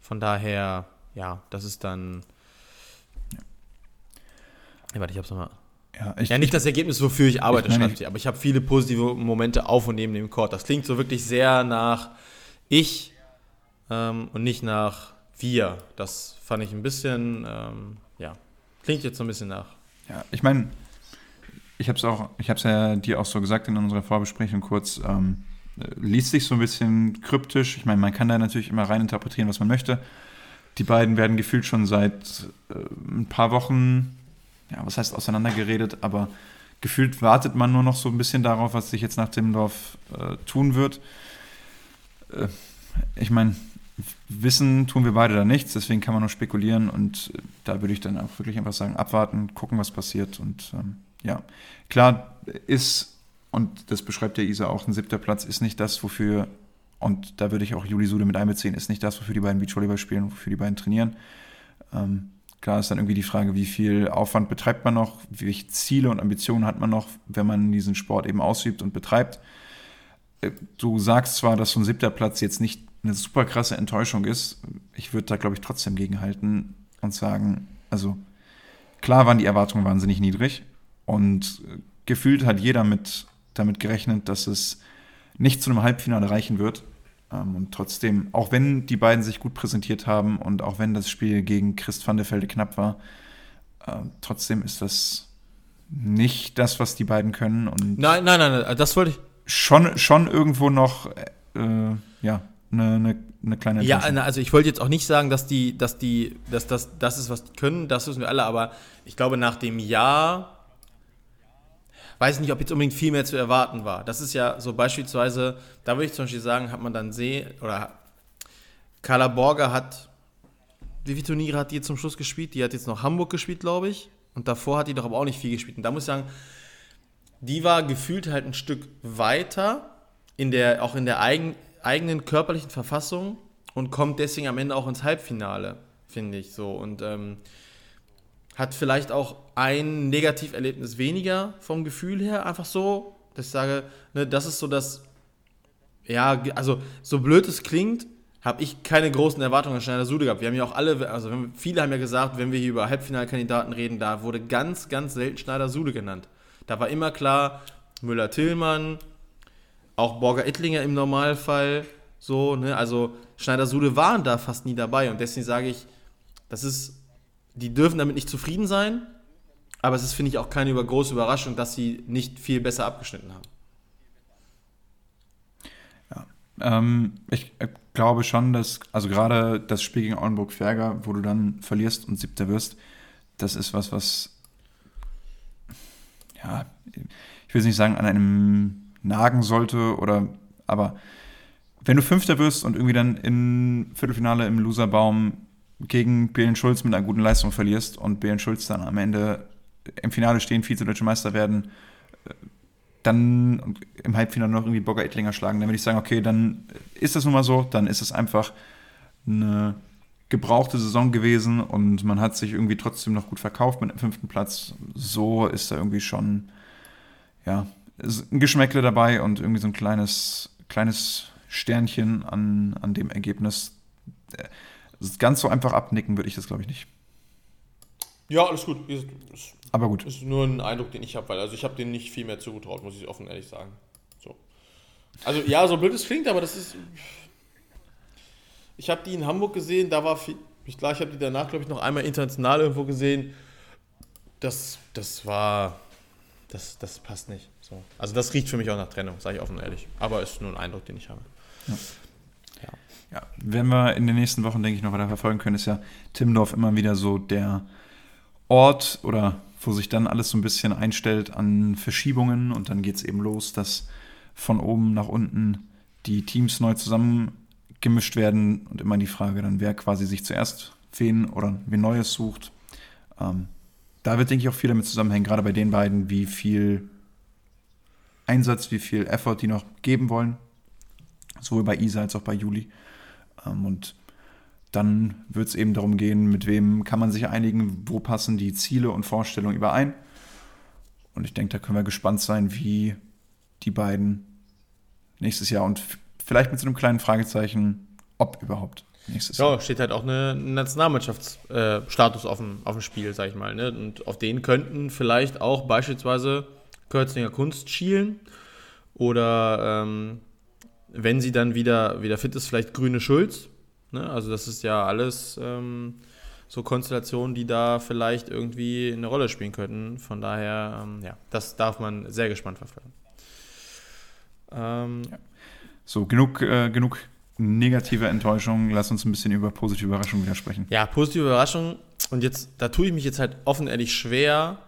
von daher, ja, das ist dann ja, warte, ich hab's nochmal. Ja, ich, ja, nicht das Ergebnis, wofür ich arbeite, ich schreibt sie, aber ich habe viele positive Momente auf und neben dem Court. Das klingt so wirklich sehr nach ich ähm, und nicht nach wir. Das fand ich ein bisschen, ähm, ja, klingt jetzt so ein bisschen nach. Ja, ich meine, ich habe es auch, ich habe es ja dir auch so gesagt in unserer Vorbesprechung kurz, ähm, liest sich so ein bisschen kryptisch. Ich meine, man kann da natürlich immer rein interpretieren, was man möchte. Die beiden werden gefühlt schon seit äh, ein paar Wochen ja, was heißt auseinandergeredet, aber gefühlt wartet man nur noch so ein bisschen darauf, was sich jetzt nach Timmendorf äh, tun wird. Äh, ich meine, wissen tun wir beide da nichts, deswegen kann man nur spekulieren und da würde ich dann auch wirklich einfach sagen, abwarten, gucken, was passiert und ähm, ja, klar ist, und das beschreibt ja Isa auch, ein siebter Platz ist nicht das, wofür, und da würde ich auch Juli Sude mit einbeziehen, ist nicht das, wofür die beiden Beachvolleyball spielen, wofür die beiden trainieren. Ähm, klar ist dann irgendwie die Frage, wie viel Aufwand betreibt man noch, welche Ziele und Ambitionen hat man noch, wenn man diesen Sport eben ausübt und betreibt. Äh, du sagst zwar, dass so ein siebter Platz jetzt nicht eine super krasse Enttäuschung ist. Ich würde da, glaube ich, trotzdem gegenhalten und sagen, also klar waren die Erwartungen wahnsinnig niedrig und gefühlt hat jeder mit, damit gerechnet, dass es nicht zu einem Halbfinale reichen wird. Ähm, und trotzdem, auch wenn die beiden sich gut präsentiert haben und auch wenn das Spiel gegen Christ van der Velde knapp war, ähm, trotzdem ist das nicht das, was die beiden können. Und nein, nein, nein, nein das wollte ich. Schon, schon irgendwo noch, äh, ja, eine, eine, eine kleine Ja, also ich wollte jetzt auch nicht sagen, dass die, dass die, dass das, das ist, was die können, das wissen wir alle, aber ich glaube, nach dem Jahr weiß ich nicht, ob jetzt unbedingt viel mehr zu erwarten war. Das ist ja so beispielsweise, da würde ich zum Beispiel sagen, hat man dann sehen, oder Carla Borger hat, wie viele Turniere hat die zum Schluss gespielt? Die hat jetzt noch Hamburg gespielt, glaube ich. Und davor hat die doch aber auch nicht viel gespielt. Und da muss ich sagen, die war gefühlt halt ein Stück weiter, in der, auch in der eigen, eigenen körperlichen Verfassung und kommt deswegen am Ende auch ins Halbfinale, finde ich so. Und ähm, hat vielleicht auch ein Negativerlebnis weniger vom Gefühl her, einfach so, dass ich sage, ne, das ist so das, ja, also so blöd es klingt, habe ich keine großen Erwartungen an Schneider Sude gehabt. Wir haben ja auch alle, also viele haben ja gesagt, wenn wir hier über Halbfinalkandidaten reden, da wurde ganz, ganz selten Schneider Sude genannt. Da war immer klar, Müller-Tillmann, auch Borger Ittlinger im Normalfall. So, ne? Also Schneider-Sude waren da fast nie dabei und deswegen sage ich, das ist, die dürfen damit nicht zufrieden sein, aber es ist, finde ich, auch keine große Überraschung, dass sie nicht viel besser abgeschnitten haben. Ja, ähm, ich äh, glaube schon, dass, also gerade das Spiel gegen Auenburg-Ferger, wo du dann verlierst und siebter wirst, das ist was, was, ja, ich will es nicht sagen, an einem nagen sollte oder aber wenn du Fünfter wirst und irgendwie dann im Viertelfinale im Loserbaum gegen Belen Schulz mit einer guten Leistung verlierst und Belen Schulz dann am Ende im Finale stehen, Vize-Deutsche Meister werden, äh, dann im Halbfinale noch irgendwie Bogger Ettlinger schlagen, dann würde ich sagen, okay, dann ist das nun mal so, dann ist es einfach eine gebrauchte Saison gewesen und man hat sich irgendwie trotzdem noch gut verkauft mit dem fünften Platz. So ist da irgendwie schon, ja, ein Geschmäckle dabei und irgendwie so ein kleines, kleines Sternchen an, an dem Ergebnis. Ganz so einfach abnicken würde ich das, glaube ich, nicht. Ja, alles gut. Ist, ist, Aber gut. Ist nur ein Eindruck, den ich habe, weil also ich habe denen nicht viel mehr zugetraut, muss ich offen ehrlich sagen. So. Also ja, so blöd es klingt, aber das ist. Ich habe die in Hamburg gesehen, da war viel. Ich, klar, ich habe die danach, glaube ich, noch einmal international irgendwo gesehen. Das, das war. Das, das passt nicht. So. Also das riecht für mich auch nach Trennung, sage ich offen und ehrlich. Aber ist nur ein Eindruck, den ich habe. Ja. Ja. Wenn wir in den nächsten Wochen, denke ich, noch weiter verfolgen können, ist ja Timmendorf immer wieder so der Ort oder wo sich dann alles so ein bisschen einstellt an Verschiebungen und dann geht es eben los, dass von oben nach unten die Teams neu zusammengemischt werden und immer die Frage dann, wer quasi sich zuerst wen oder wen Neues sucht. Ähm, da wird, denke ich, auch viel damit zusammenhängen, gerade bei den beiden, wie viel Einsatz, wie viel Effort die noch geben wollen. Sowohl bei Isa als auch bei Juli. Ähm, und dann wird es eben darum gehen, mit wem kann man sich einigen, wo passen die Ziele und Vorstellungen überein. Und ich denke, da können wir gespannt sein, wie die beiden nächstes Jahr und vielleicht mit so einem kleinen Fragezeichen, ob überhaupt nächstes ja, Jahr. Ja, steht halt auch eine Nationalmannschaftsstatus äh, auf, dem, auf dem Spiel, sag ich mal. Ne? Und auf den könnten vielleicht auch beispielsweise Körzlinger Kunst schielen. Oder ähm, wenn sie dann wieder, wieder fit ist, vielleicht Grüne Schulz. Ne? Also das ist ja alles ähm, so Konstellationen, die da vielleicht irgendwie eine Rolle spielen könnten. Von daher, ähm, ja, das darf man sehr gespannt verfolgen. Ähm, ja. So, genug, äh, genug negative Enttäuschung. Lass uns ein bisschen über positive Überraschungen wieder sprechen. Ja, positive Überraschung. Und jetzt, da tue ich mich jetzt halt offen ehrlich schwer,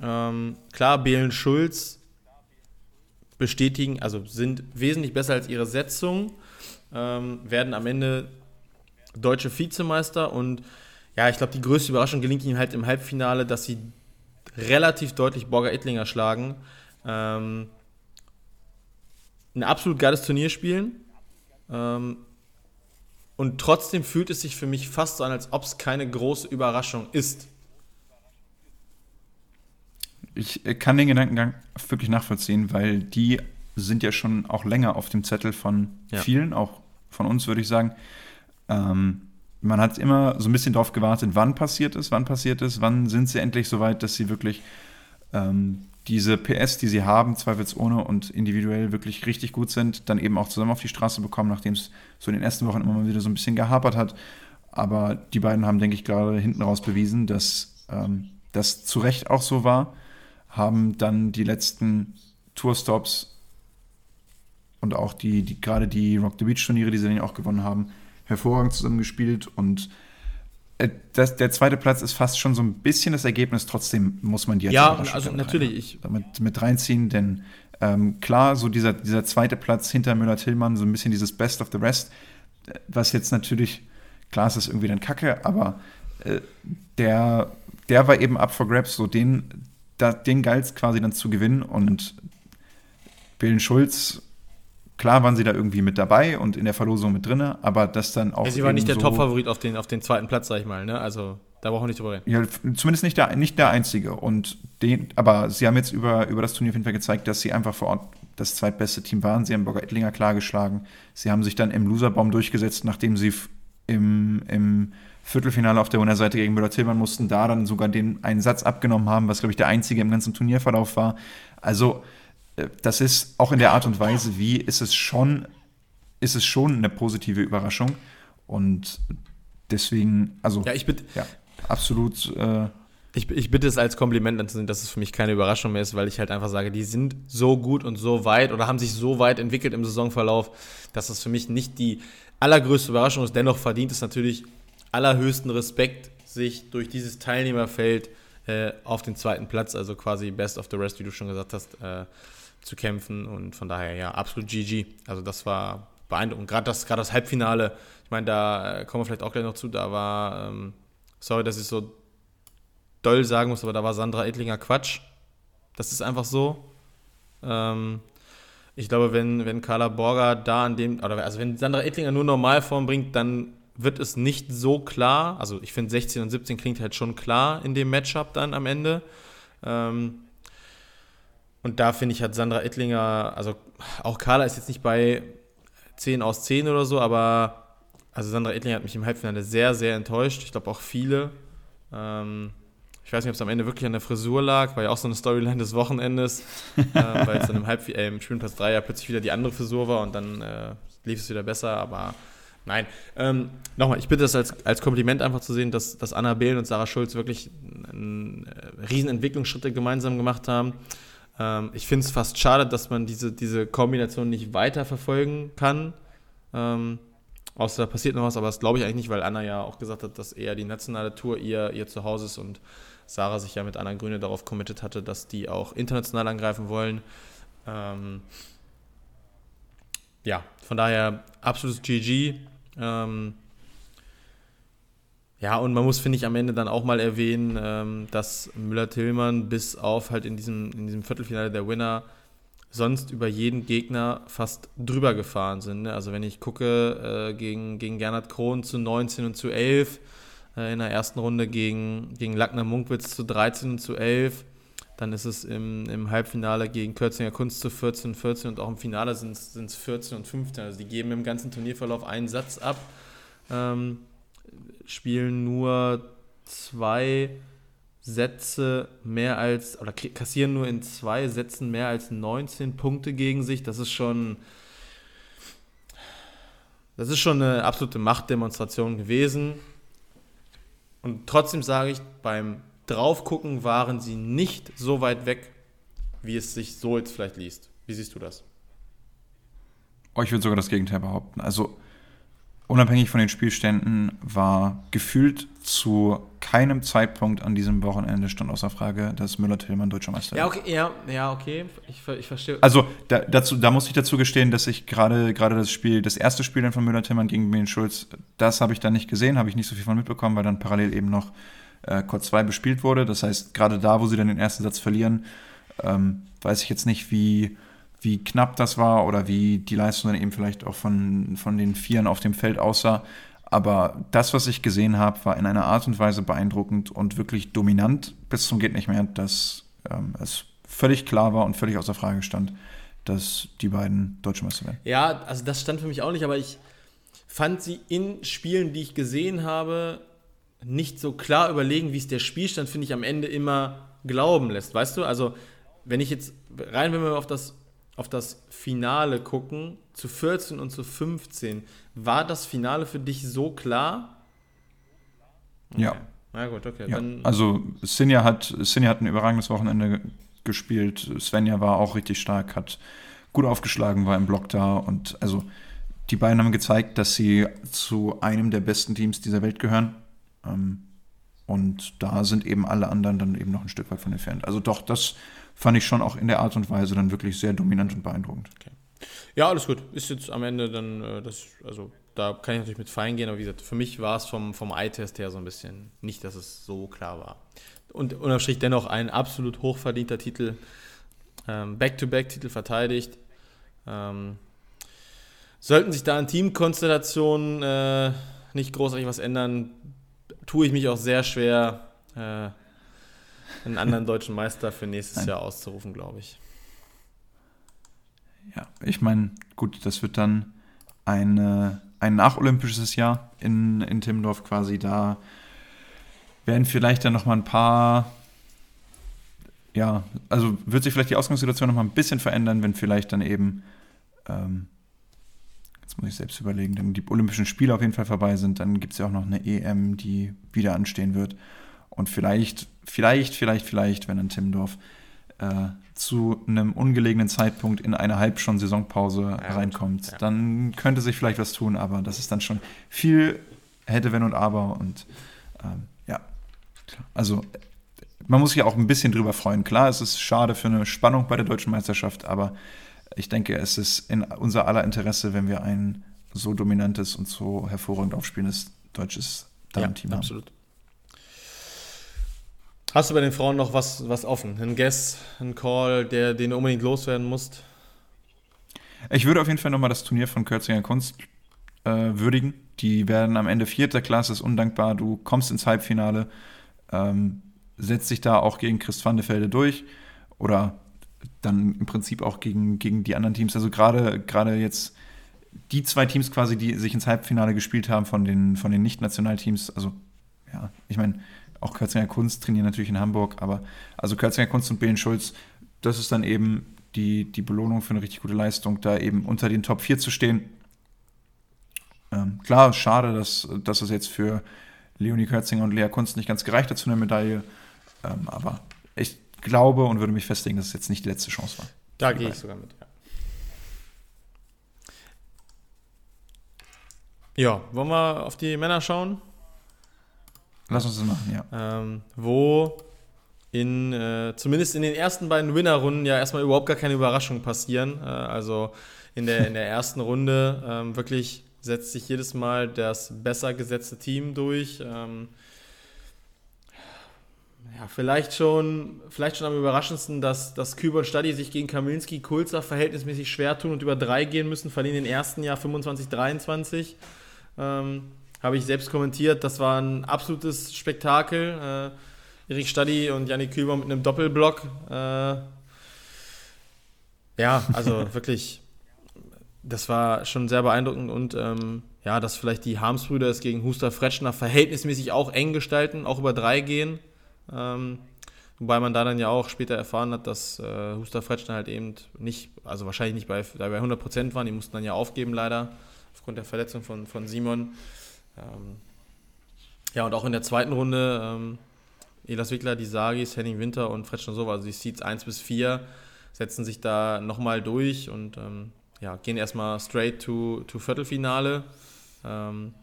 ähm, klar, Belen Schulz bestätigen, also sind wesentlich besser als ihre Setzung. ähm, werden am Ende deutsche Vizemeister und ja, ich glaube, die größte Überraschung gelingt ihnen halt im Halbfinale, dass sie relativ deutlich Borger Ettlinger schlagen. Ähm, ein absolut geiles Turnier spielen. Ähm, und trotzdem fühlt es sich für mich fast so an, als ob es keine große Überraschung ist. Ich kann den Gedankengang wirklich nachvollziehen, weil die sind ja schon auch länger auf dem Zettel von ja. vielen, auch von uns, würde ich sagen. Ähm, man hat immer so ein bisschen darauf gewartet, wann passiert es, wann passiert es, wann sind sie endlich so weit, dass sie wirklich ähm, diese PS, die sie haben, zweifelsohne und individuell wirklich richtig gut sind, dann eben auch zusammen auf die Straße bekommen, nachdem es so in den ersten Wochen immer mal wieder so ein bisschen gehapert hat. Aber die beiden haben, denke ich, gerade hinten raus bewiesen, dass ähm, das zu Recht auch so war, haben dann die letzten Tourstops und auch die, die gerade die Rock the Beach Turniere, die sie dann auch gewonnen haben, hervorragend zusammengespielt und äh, das, der zweite Platz ist fast schon so ein bisschen das Ergebnis, trotzdem muss man die jetzt Ja, also natürlich. Rein, damit mit reinziehen, denn ähm, klar, so dieser, dieser zweite Platz hinter Müller-Tillmann, so ein bisschen dieses Best of the Rest, was jetzt natürlich, klar ist das irgendwie dann kacke, aber äh, der, der war eben up for grabs, so den, da, den galt quasi dann zu gewinnen und Billen Schulz klar waren sie da irgendwie mit dabei und in der Verlosung mit drin, aber das dann auch. Ja, sie waren nicht der so Top-Favorit auf den, auf den zweiten Platz, sag ich mal, ne? Also da brauchen wir nicht drüber reden. Ja, zumindest nicht der, nicht der einzige. Und den, aber sie haben jetzt über, über das Turnier auf jeden Fall gezeigt, dass sie einfach vor Ort das zweitbeste Team waren. Sie haben Burger Ettlinger klar geschlagen. Sie haben sich dann im Loserbaum durchgesetzt, nachdem sie im, im Viertelfinale auf der Winnerseite gegen Müller-Tillmann mussten, da dann sogar den einen Satz abgenommen haben, was, glaube ich, der einzige im ganzen Turnierverlauf war. Also das ist auch in der Art und Weise, wie ist es schon, ist es schon eine positive Überraschung. Und deswegen, also ja, ich bitte, ja, absolut. Äh, ich, ich bitte es als Kompliment anzusehen, dass es für mich keine Überraschung mehr ist, weil ich halt einfach sage, die sind so gut und so weit oder haben sich so weit entwickelt im Saisonverlauf, dass das für mich nicht die allergrößte Überraschung ist. Dennoch verdient es natürlich allerhöchsten Respekt, sich durch dieses Teilnehmerfeld äh, auf den zweiten Platz, also quasi Best of the Rest, wie du schon gesagt hast, äh, zu kämpfen. Und von daher, ja, absolut GG. Also das war beeindruckend. Gerade das, das Halbfinale, ich meine, da äh, kommen wir vielleicht auch gleich noch zu, da war, ähm, sorry, dass ich so doll sagen muss, aber da war Sandra Edlinger Quatsch. Das ist einfach so. Ähm, ich glaube, wenn, wenn Carla Borger da an dem, oder also wenn Sandra Edlinger nur Normalform bringt, dann wird es nicht so klar. Also ich finde 16 und 17 klingt halt schon klar in dem Matchup dann am Ende. Ähm, und da finde ich, hat Sandra Ettlinger, also auch Carla ist jetzt nicht bei 10 aus 10 oder so, aber also Sandra Ettlinger hat mich im Halbfinale sehr, sehr enttäuscht. Ich glaube auch viele. Ähm, ich weiß nicht, ob es am Ende wirklich an der Frisur lag, war ja auch so eine Storyline des Wochenendes, äh, weil es dann im, Halb äh, im Spielplatz 3 ja plötzlich wieder die andere Frisur war und dann äh, lief es wieder besser, aber nein. Ähm, Nochmal, ich bitte das als, als Kompliment einfach zu sehen, dass, dass Anna Behlen und Sarah Schulz wirklich einen, äh, riesen Entwicklungsschritte gemeinsam gemacht haben. Ähm, ich finde es fast schade, dass man diese, diese Kombination nicht weiter verfolgen kann. Ähm, außer da passiert noch was, aber das glaube ich eigentlich nicht, weil Anna ja auch gesagt hat, dass eher die nationale Tour ihr, ihr Zuhause ist und Sarah sich ja mit Anna Grüne darauf committed hatte, dass die auch international angreifen wollen. Ähm, ja, von daher absolutes GG. Ähm, ja, und man muss, finde ich, am Ende dann auch mal erwähnen, ähm, dass Müller-Tillmann bis auf halt in diesem, in diesem Viertelfinale der Winner sonst über jeden Gegner fast drüber gefahren sind. Ne? Also wenn ich gucke, äh, gegen, gegen Gernot Krohn zu 19 und zu 11, äh, in der ersten Runde gegen, gegen Lackner Munkwitz zu 13 und zu 11, dann ist es im, im Halbfinale gegen Kürzinger Kunst zu 14 und 14 und auch im Finale sind es 14 und 15. Also die geben im ganzen Turnierverlauf einen Satz ab. Ähm, spielen nur zwei Sätze mehr als, oder kassieren nur in zwei Sätzen mehr als 19 Punkte gegen sich. Das ist schon, das ist schon eine absolute Machtdemonstration gewesen. Und trotzdem sage ich, beim Draufgucken waren sie nicht so weit weg, wie es sich so jetzt vielleicht liest. Wie siehst du das? Oh, ich würde sogar das Gegenteil behaupten. Also unabhängig von den Spielständen war gefühlt zu keinem Zeitpunkt an diesem Wochenende stand außer Frage, dass Müller-Tillmann deutscher Meister Ja, okay, ja, ja, okay. Ich, ich verstehe. Also da, dazu, da muss ich dazu gestehen, dass ich gerade gerade das Spiel, das erste Spiel dann von Müller-Tillmann gegen Ben Schulz, das habe ich dann nicht gesehen, habe ich nicht so viel von mitbekommen, weil dann parallel eben noch äh, Court 2 bespielt wurde. Das heißt, gerade da, wo sie dann den ersten Satz verlieren, ähm, weiß ich jetzt nicht, wie, wie knapp das war oder wie die Leistung dann eben vielleicht auch von, von den Vieren auf dem Feld aussah. Aber das, was ich gesehen habe, war in einer Art und Weise beeindruckend und wirklich dominant bis zum geht nicht mehr, dass ähm, es völlig klar war und völlig außer Frage stand, dass die beiden Deutsche Meister werden. Ja, also das stand für mich auch nicht, aber ich fand sie in Spielen, die ich gesehen habe, nicht so klar überlegen, wie es der Spielstand, finde ich, am Ende immer glauben lässt. Weißt du, also wenn ich jetzt rein, wenn wir auf das, auf das Finale gucken, zu 14 und zu 15, war das Finale für dich so klar? Okay. Ja. Na gut, okay. Ja. also Sinja hat, Sinja hat ein überragendes Wochenende gespielt. Svenja war auch richtig stark, hat gut aufgeschlagen, war im Block da und also die beiden haben gezeigt, dass sie zu einem der besten Teams dieser Welt gehören. Ähm, und da sind eben alle anderen dann eben noch ein Stück weit von entfernt. Also doch, das fand ich schon auch in der Art und Weise dann wirklich sehr dominant und beeindruckend. Okay. Ja, alles gut. Ist jetzt am Ende dann, äh, das, also da kann ich natürlich mit fein gehen, aber wie gesagt, für mich war es vom, vom Eye-Test her so ein bisschen nicht, dass es so klar war. Und unterm Strich dennoch ein absolut hochverdienter Titel. Ähm, Back-to-Back-Titel verteidigt. Ähm, sollten sich da an Teamkonstellationen äh, nicht großartig was ändern, tue ich mich auch sehr schwer, äh, einen anderen deutschen Meister für nächstes Nein. Jahr auszurufen, glaube ich. Ja, ich meine, gut, das wird dann eine, ein nacholympisches Jahr in, in Timmendorf quasi. Da werden vielleicht dann noch mal ein paar, ja, also wird sich vielleicht die Ausgangssituation noch mal ein bisschen verändern, wenn vielleicht dann eben, ähm, jetzt muss ich selbst überlegen, dann die Olympischen Spiele auf jeden Fall vorbei sind. Dann gibt es ja auch noch eine EM, die wieder anstehen wird. Und vielleicht, vielleicht, vielleicht, vielleicht, wenn dann Timmendorf äh, zu einem ungelegenen Zeitpunkt in eine halb schon Saisonpause ja, reinkommt, ja. dann könnte sich vielleicht was tun, aber das ist dann schon viel hätte, wenn und aber und ähm, ja, also man muss sich auch ein bisschen drüber freuen. Klar, es ist schade für eine Spannung bei der deutschen Meisterschaft, aber ich denke, es ist in unser aller Interesse, wenn wir ein so dominantes und so hervorragend aufspielendes deutsches Damenteam ja, absolut. haben. Hast du bei den Frauen noch was, was offen? Ein Guess, ein Call, der, den du unbedingt loswerden musst? Ich würde auf jeden Fall nochmal das Turnier von Kürzinger Kunst äh, würdigen. Die werden am Ende vierter Klasse, ist undankbar. Du kommst ins Halbfinale, ähm, setzt dich da auch gegen Chris van de Velde durch oder dann im Prinzip auch gegen, gegen die anderen Teams. Also gerade jetzt die zwei Teams quasi, die sich ins Halbfinale gespielt haben von den, von den Nicht-Nationalteams. Also ja, ich meine, auch Kürzinger Kunst trainieren natürlich in Hamburg, aber also Kürzinger Kunst und Belen Schulz, das ist dann eben die, die Belohnung für eine richtig gute Leistung, da eben unter den Top 4 zu stehen. Ähm, klar, schade, dass, dass es jetzt für Leonie Kürzinger und Lea Kunst nicht ganz gereicht hat zu einer Medaille, ähm, aber ich glaube und würde mich festlegen, dass es jetzt nicht die letzte Chance war. Da gehe ich sogar mit, ja. Ja, wollen wir auf die Männer schauen? Lass uns das machen, ja. Ähm, wo in, äh, zumindest in den ersten beiden Winnerrunden ja erstmal überhaupt gar keine Überraschungen passieren. Äh, also in der, in der ersten Runde ähm, wirklich setzt sich jedes Mal das besser gesetzte Team durch. Ähm, ja, vielleicht schon, vielleicht schon am überraschendsten, dass, dass Küber und Stadi sich gegen Kaminski Kulzer verhältnismäßig schwer tun und über drei gehen müssen, verlieren den ersten Jahr 25-23. Ähm, habe ich selbst kommentiert. Das war ein absolutes Spektakel. Äh, Erik Stadi und Janik Küber mit einem Doppelblock. Äh, ja, also wirklich, das war schon sehr beeindruckend und ähm, ja, dass vielleicht die Harmsbrüder es gegen Huster Fretschner verhältnismäßig auch eng gestalten, auch über drei gehen. Ähm, wobei man da dann ja auch später erfahren hat, dass äh, Huster Fretschner halt eben nicht, also wahrscheinlich nicht bei, bei 100% waren, die mussten dann ja aufgeben leider, aufgrund der Verletzung von, von Simon. Ähm, ja, und auch in der zweiten Runde ähm, Elas Wickler, die Sagis, Henning Winter und Fretschner Sova, also die Seeds 1 bis 4, setzen sich da nochmal durch und ähm, ja, gehen erstmal straight to, to Viertelfinale. Ähm,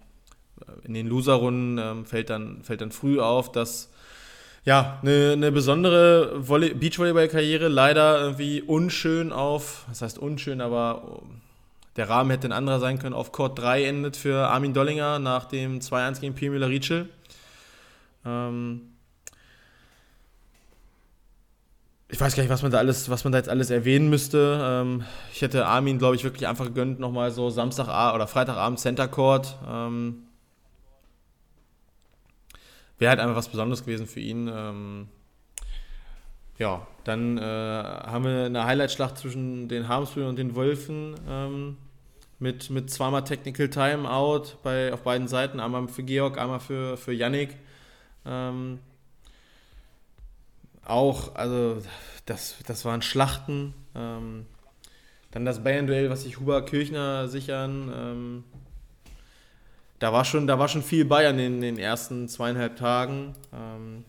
in den Loser-Runden ähm, fällt, dann, fällt dann früh auf, dass ja, eine, eine besondere Beachvolleyball-Karriere leider irgendwie unschön auf, das heißt unschön, aber der Rahmen hätte ein anderer sein können, auf Court 3 endet für Armin Dollinger nach dem 2-1 gegen Pierre Müller-Rietschel. Ähm ich weiß gar nicht, was man da alles, was man da jetzt alles erwähnen müsste. Ähm ich hätte Armin, glaube ich, wirklich einfach gegönnt, nochmal so Samstag oder Freitagabend Center Court. Ähm Wäre halt einfach was Besonderes gewesen für ihn. Ähm ja, dann äh, haben wir eine Highlight-Schlacht zwischen den Harmsbrüdern und den Wölfen ähm, mit, mit zweimal Technical Timeout bei, auf beiden Seiten. Einmal für Georg, einmal für, für Yannick. Ähm, auch, also das, das waren Schlachten. Ähm, dann das Bayern-Duell, was sich Huber Kirchner sichern. Da, war schon, da war schon viel bei an den, ersten zweieinhalb Tagen. Ähm,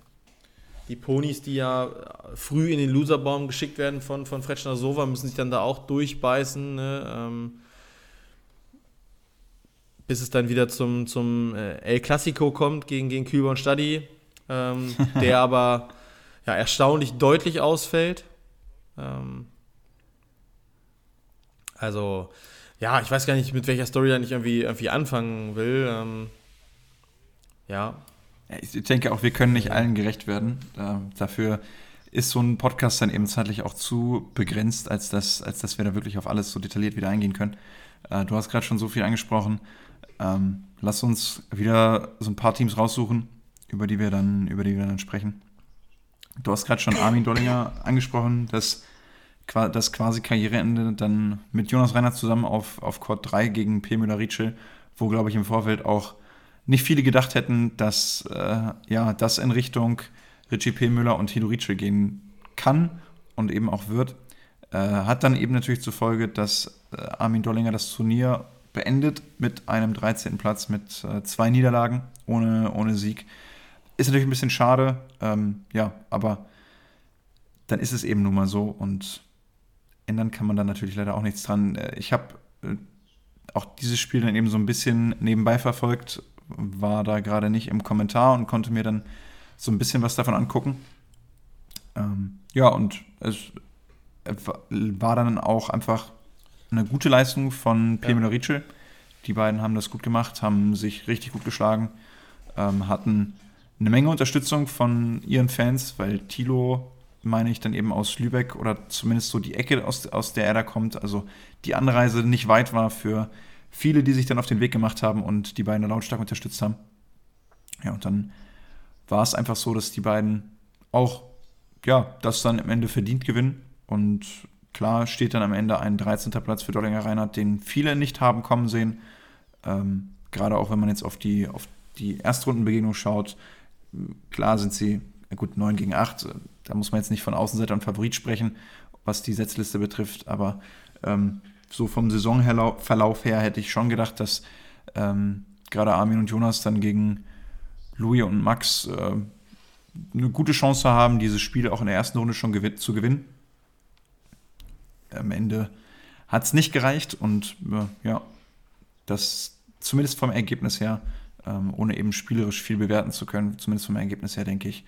die Ponys, die ja früh in den Loserbaum geschickt werden von, von Fretschner Sova, müssen sich dann da auch durchbeißen. Ne? Ähm, bis es dann wieder zum, zum äh, El Clasico kommt gegen, gegen Kühlber und Stadi, ähm, der aber ja, erstaunlich deutlich ausfällt. Ähm, also, ja, ich weiß gar nicht, mit welcher Story ich irgendwie, irgendwie anfangen will. Ähm, ja, ich denke auch, wir können nicht allen gerecht werden. dafür ist so ein Podcast dann eben zeitlich auch zu begrenzt, als dass, als dass wir da wirklich auf alles so detailliert wieder eingehen können. Äh, du hast gerade schon so viel angesprochen. Ähm, lass uns wieder so ein paar Teams raussuchen, über die wir dann, über die wir dann sprechen. Du hast gerade schon Armin Dollinger angesprochen, dass das quasi Karriereende dann mit Jonas Reinhardt zusammen auf, auf Court 3 gegen P. Müller-Rietschel, wo, glaube ich, im Vorfeld auch nicht viele gedacht hätten, dass äh, ja, das in Richtung Richie P. Müller und Hilo Rietschel gehen kann und eben auch wird. Äh, hat dann eben natürlich zur Folge, dass äh, Armin Dollinger das Turnier beendet mit einem 13. Platz mit äh, zwei Niederlagen ohne, ohne Sieg. Ist natürlich ein bisschen schade, ähm, ja, aber dann ist es eben nun mal so und ändern kann man dann natürlich leider auch nichts dran. Äh, ich habe äh, auch dieses Spiel dann eben so ein bisschen nebenbei verfolgt war da gerade nicht im Kommentar und konnte mir dann so ein bisschen was davon angucken. Ähm, ja, und es war dann auch einfach eine gute Leistung von Pemelo ja. Die beiden haben das gut gemacht, haben sich richtig gut geschlagen, ähm, hatten eine Menge Unterstützung von ihren Fans, weil Tilo, meine ich, dann eben aus Lübeck oder zumindest so die Ecke, aus, aus der er da kommt, also die Anreise nicht weit war für viele, die sich dann auf den Weg gemacht haben und die beiden lautstark unterstützt haben. Ja, und dann war es einfach so, dass die beiden auch, ja, das dann am Ende verdient gewinnen. Und klar steht dann am Ende ein 13. Platz für Dollinger Reinhardt, den viele nicht haben kommen sehen. Ähm, gerade auch wenn man jetzt auf die, auf die Erstrundenbegegnung schaut. Klar sind sie, gut, 9 gegen 8. Da muss man jetzt nicht von Außenseiter und Favorit sprechen, was die Setzliste betrifft. Aber ähm, so vom Saisonverlauf her hätte ich schon gedacht, dass ähm, gerade Armin und Jonas dann gegen Louis und Max äh, eine gute Chance haben, dieses Spiel auch in der ersten Runde schon gewin zu gewinnen. Am Ende hat es nicht gereicht und äh, ja, das zumindest vom Ergebnis her, ähm, ohne eben spielerisch viel bewerten zu können, zumindest vom Ergebnis her, denke ich,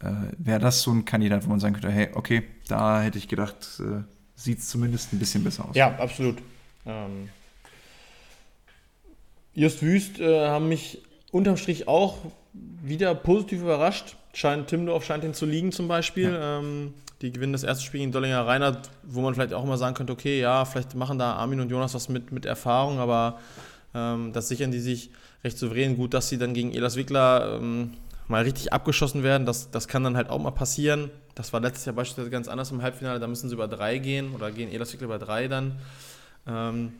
äh, wäre das so ein Kandidat, wo man sagen könnte, hey, okay, da hätte ich gedacht, äh, sieht es zumindest ein bisschen besser aus. Ja, absolut. Ähm, Just Wüst äh, haben mich unterm Strich auch wieder positiv überrascht. Scheint Timdorf scheint ihn zu liegen zum Beispiel. Ja. Ähm, die gewinnen das erste Spiel gegen Dollinger Reinhardt, wo man vielleicht auch mal sagen könnte, okay, ja, vielleicht machen da Armin und Jonas was mit, mit Erfahrung, aber ähm, das sichern die sich recht souverän. Gut, dass sie dann gegen Elas Wickler ähm, mal richtig abgeschossen werden, das, das kann dann halt auch mal passieren. Das war letztes Jahr beispielsweise ganz anders im Halbfinale, da müssen sie über drei gehen oder gehen Elastikler über drei dann. Ähm,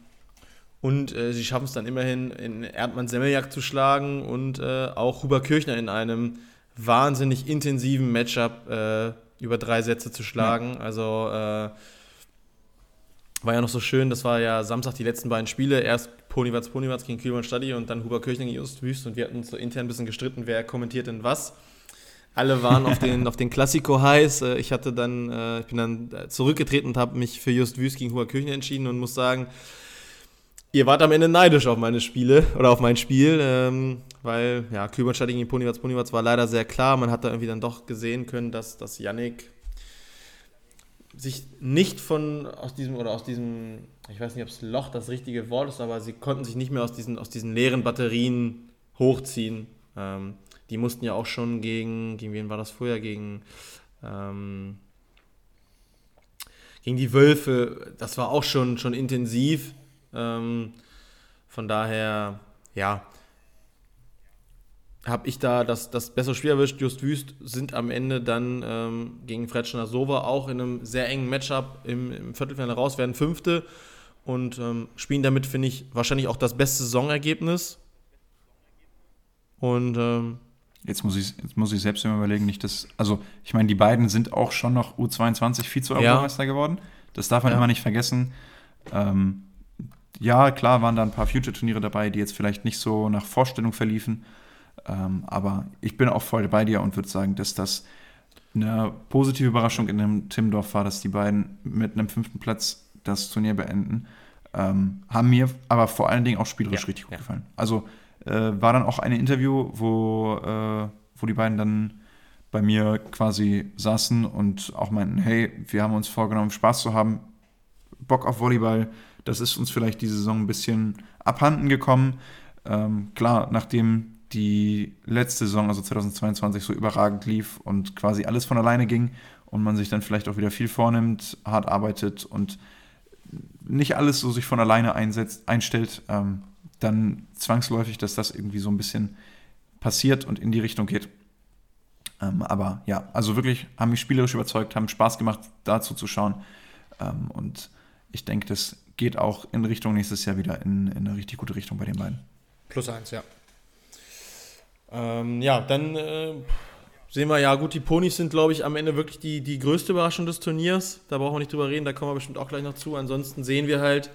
und äh, sie schaffen es dann immerhin, in Erdmann Semmeljak zu schlagen und äh, auch Huber Kirchner in einem wahnsinnig intensiven Matchup äh, über drei Sätze zu schlagen. Ja. Also äh, war ja noch so schön, das war ja Samstag die letzten beiden Spiele. Erst Ponywatz Ponywatz gegen Kühlmann Stadi und dann Huber Kirchner gegen Just Wüst und wir hatten uns so intern ein bisschen gestritten, wer kommentiert denn was. Alle waren auf den, auf den Klassiko heiß. Äh, ich hatte dann, äh, ich bin dann zurückgetreten und habe mich für Just Wüst gegen Huber Kirchner entschieden und muss sagen, ihr wart am Ende neidisch auf meine Spiele oder auf mein Spiel, ähm, weil ja, Kübernstadt gegen Ponywatz, Ponywatz war leider sehr klar. Man hat da irgendwie dann doch gesehen können, dass, dass Yannick sich nicht von aus diesem oder aus diesem, ich weiß nicht, ob es Loch das richtige Wort ist, aber sie konnten sich nicht mehr aus diesen, aus diesen leeren Batterien hochziehen. Ähm, die mussten ja auch schon gegen, gegen wen war das vorher? Gegen, ähm, gegen die Wölfe. Das war auch schon, schon intensiv. Ähm, von daher, ja, habe ich da das, das bessere Spiel erwischt. Just Wüst sind am Ende dann ähm, gegen Fretschner Sova auch in einem sehr engen Matchup im, im Viertelfinale raus, werden Fünfte und ähm, spielen damit, finde ich, wahrscheinlich auch das beste Saisonergebnis. Und ähm, jetzt, muss ich, jetzt muss ich selbst immer überlegen, nicht dass, also ich meine, die beiden sind auch schon noch U22 Vize-Europameister ja. geworden. Das darf man ja. immer nicht vergessen. Ähm, ja, klar waren da ein paar Future-Turniere dabei, die jetzt vielleicht nicht so nach Vorstellung verliefen. Ähm, aber ich bin auch voll bei dir und würde sagen, dass das eine positive Überraschung in dem Timdorf war, dass die beiden mit einem fünften Platz das Turnier beenden. Ähm, haben mir aber vor allen Dingen auch spielerisch ja, richtig gut ja. gefallen. Also äh, war dann auch ein Interview, wo, äh, wo die beiden dann bei mir quasi saßen und auch meinten, hey, wir haben uns vorgenommen, Spaß zu haben, Bock auf Volleyball. Das ist uns vielleicht diese Saison ein bisschen abhanden gekommen. Ähm, klar, nachdem die letzte Saison, also 2022, so überragend lief und quasi alles von alleine ging und man sich dann vielleicht auch wieder viel vornimmt, hart arbeitet und nicht alles so sich von alleine einsetzt, einstellt, ähm, dann zwangsläufig, dass das irgendwie so ein bisschen passiert und in die Richtung geht. Ähm, aber ja, also wirklich haben mich spielerisch überzeugt, haben Spaß gemacht, dazu zu schauen. Ähm, und ich denke, das geht auch in Richtung nächstes Jahr wieder in, in eine richtig gute Richtung bei den beiden. Plus eins, ja. Ähm, ja, dann äh, sehen wir, ja gut, die Ponys sind, glaube ich, am Ende wirklich die, die größte Überraschung des Turniers. Da brauchen wir nicht drüber reden, da kommen wir bestimmt auch gleich noch zu. Ansonsten sehen wir halt,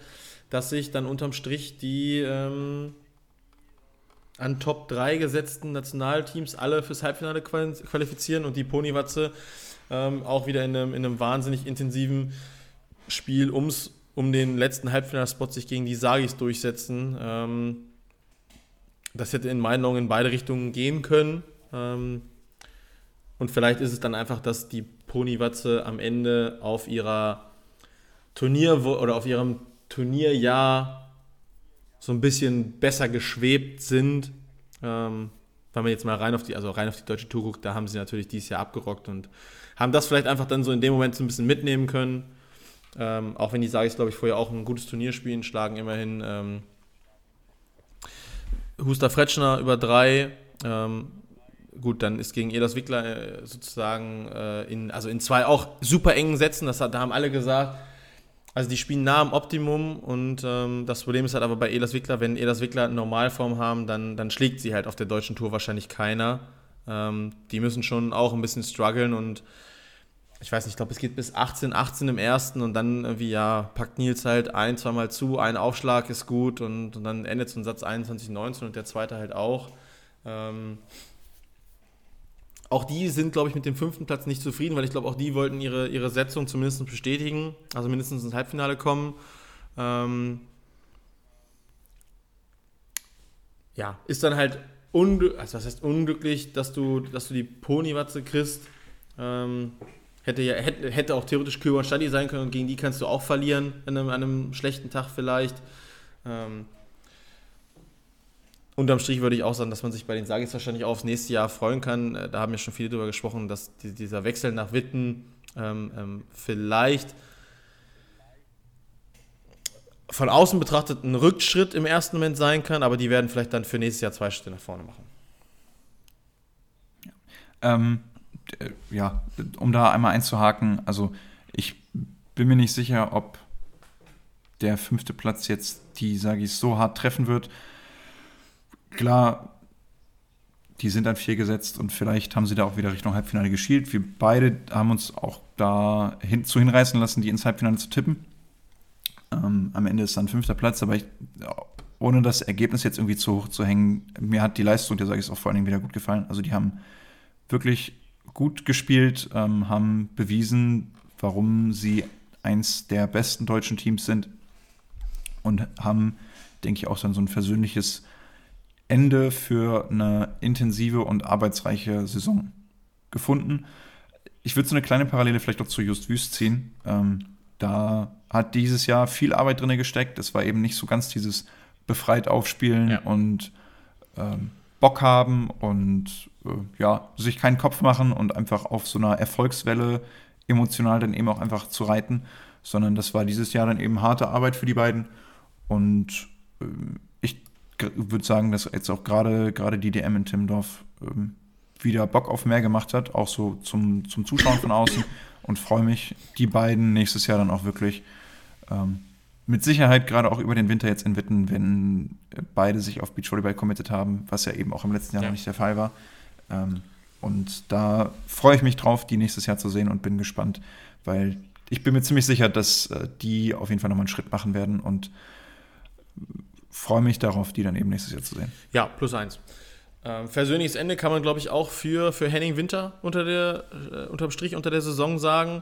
dass sich dann unterm Strich die ähm, an Top 3 gesetzten Nationalteams alle fürs Halbfinale qualifizieren und die Ponywatze ähm, auch wieder in einem, in einem wahnsinnig intensiven Spiel ums, um den letzten Halbfinalspot sich gegen die Sagis durchsetzen. Ähm, das hätte in meinen Augen in beide Richtungen gehen können. Ähm, und vielleicht ist es dann einfach, dass die Ponywatze am Ende auf ihrer Turnier oder auf ihrem Turnierjahr so ein bisschen besser geschwebt sind. Ähm, wenn man jetzt mal rein auf die, also rein auf die deutsche Tour guckt, da haben sie natürlich dieses Jahr abgerockt und haben das vielleicht einfach dann so in dem Moment so ein bisschen mitnehmen können. Ähm, auch wenn die sage ich glaube ich vorher auch ein gutes Turnier spielen, schlagen immerhin ähm, Huster Fretschner über drei. Ähm, gut, dann ist gegen Elas Wickler äh, sozusagen äh, in, also in zwei auch super engen Sätzen, das hat, da haben alle gesagt, also die spielen nah am Optimum und ähm, das Problem ist halt aber bei Elas Wickler, wenn Elas Wickler Normalform haben, dann, dann schlägt sie halt auf der deutschen Tour wahrscheinlich keiner. Ähm, die müssen schon auch ein bisschen strugglen und ich weiß nicht, ich glaube, es geht bis 18, 18 im ersten und dann irgendwie, ja, packt Nils halt ein, zweimal zu, ein Aufschlag ist gut und, und dann endet so ein Satz 21, 19 und der zweite halt auch. Ähm, auch die sind, glaube ich, mit dem fünften Platz nicht zufrieden, weil ich glaube, auch die wollten ihre, ihre Setzung zumindest bestätigen, also mindestens ins Halbfinale kommen. Ähm, ja, ist dann halt unglücklich, also was heißt unglücklich, dass du, dass du die Ponywatze kriegst. Ähm, Hätte, ja, hätte, hätte auch theoretisch und Stadi sein können und gegen die kannst du auch verlieren an einem, einem schlechten Tag vielleicht. Ähm, unterm Strich würde ich auch sagen, dass man sich bei den Sagis wahrscheinlich auch aufs nächste Jahr freuen kann. Äh, da haben ja schon viele darüber gesprochen, dass die, dieser Wechsel nach Witten ähm, ähm, vielleicht von außen betrachtet ein Rückschritt im ersten Moment sein kann, aber die werden vielleicht dann für nächstes Jahr zwei Schritte nach vorne machen. Ja. Ähm, äh, ja, um da einmal einzuhaken, also ich bin mir nicht sicher, ob der fünfte Platz jetzt die Sagis so hart treffen wird. Klar, die sind an vier gesetzt und vielleicht haben sie da auch wieder Richtung Halbfinale geschielt. Wir beide haben uns auch da hin, zu hinreißen lassen, die ins Halbfinale zu tippen. Ähm, am Ende ist dann fünfter Platz, aber ich, ohne das Ergebnis jetzt irgendwie zu hoch zu hängen, mir hat die Leistung der Sagis auch vor allen Dingen wieder gut gefallen. Also die haben wirklich gut gespielt, ähm, haben bewiesen, warum sie eins der besten deutschen Teams sind und haben denke ich, auch dann so ein versöhnliches Ende für eine intensive und arbeitsreiche Saison gefunden. Ich würde so eine kleine Parallele vielleicht auch zu Just Wüst ziehen. Ähm, da hat dieses Jahr viel Arbeit drin gesteckt. Es war eben nicht so ganz dieses befreit aufspielen ja. und ähm, Bock haben und ja, sich keinen Kopf machen und einfach auf so einer Erfolgswelle emotional dann eben auch einfach zu reiten, sondern das war dieses Jahr dann eben harte Arbeit für die beiden. Und äh, ich würde sagen, dass jetzt auch gerade gerade die DM in Timmendorf ähm, wieder Bock auf mehr gemacht hat, auch so zum, zum Zuschauen von außen und freue mich, die beiden nächstes Jahr dann auch wirklich ähm, mit Sicherheit gerade auch über den Winter jetzt in Witten, wenn beide sich auf Beachvolleyball committed haben, was ja eben auch im letzten Jahr ja. noch nicht der Fall war. Ähm, und da freue ich mich drauf, die nächstes Jahr zu sehen und bin gespannt, weil ich bin mir ziemlich sicher, dass äh, die auf jeden Fall nochmal einen Schritt machen werden und freue mich darauf, die dann eben nächstes Jahr zu sehen. Ja, plus eins. Ähm, versöhnliches Ende kann man, glaube ich, auch für, für Henning Winter unter der, äh, unterm Strich unter der Saison sagen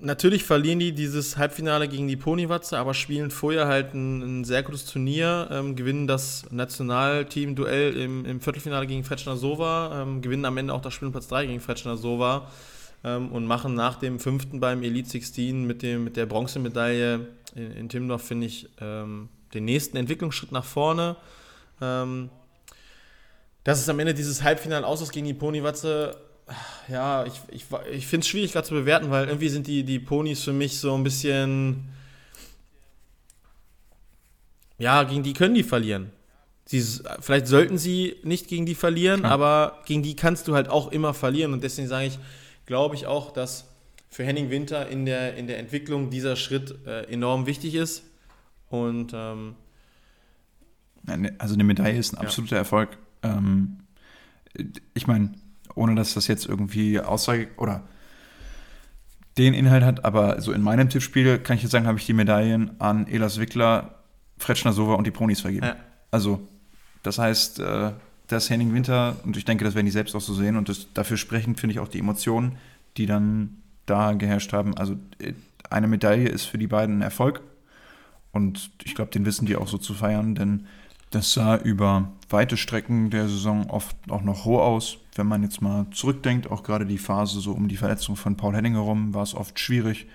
natürlich verlieren die dieses Halbfinale gegen die Ponywatze, aber spielen vorher halt ein, ein sehr gutes Turnier, ähm, gewinnen das Nationalteam-Duell im, im, Viertelfinale gegen Fretschner Sova, ähm, gewinnen am Ende auch das Spiel Platz 3 gegen Fretschner Sova ähm, und machen nach dem fünften beim Elite 16 mit, dem, mit der Bronzemedaille in, in Timdorf, finde ich, ähm, den nächsten Entwicklungsschritt nach vorne. Ähm, dass es am Ende dieses Halbfinale aus gegen die Ponywatze ja, ich, ich, ich finde es schwierig gerade zu bewerten, weil irgendwie sind die, die Ponys für mich so ein bisschen. Ja, gegen die können die verlieren. Sie, vielleicht sollten sie nicht gegen die verlieren, Klar. aber gegen die kannst du halt auch immer verlieren. Und deswegen sage ich, glaube ich auch, dass für Henning Winter in der, in der Entwicklung dieser Schritt äh, enorm wichtig ist. Und ähm, ne, also eine Medaille ist ein absoluter ja. Erfolg. Ähm, ich meine, ohne dass das jetzt irgendwie Aussage oder den Inhalt hat, aber so in meinem Tippspiel kann ich jetzt sagen, habe ich die Medaillen an Elas Wickler, Fretschner Sova und die Ponis vergeben. Ja. Also, das heißt, äh, das Henning Winter, und ich denke, das werden die selbst auch so sehen, und das, dafür sprechen, finde ich, auch die Emotionen, die dann da geherrscht haben. Also, äh, eine Medaille ist für die beiden ein Erfolg. Und ich glaube, den wissen die auch so zu feiern, denn das sah über weite Strecken der Saison oft auch noch roh aus. Wenn man jetzt mal zurückdenkt, auch gerade die Phase so um die Verletzung von Paul Henning herum, war es oft schwierig.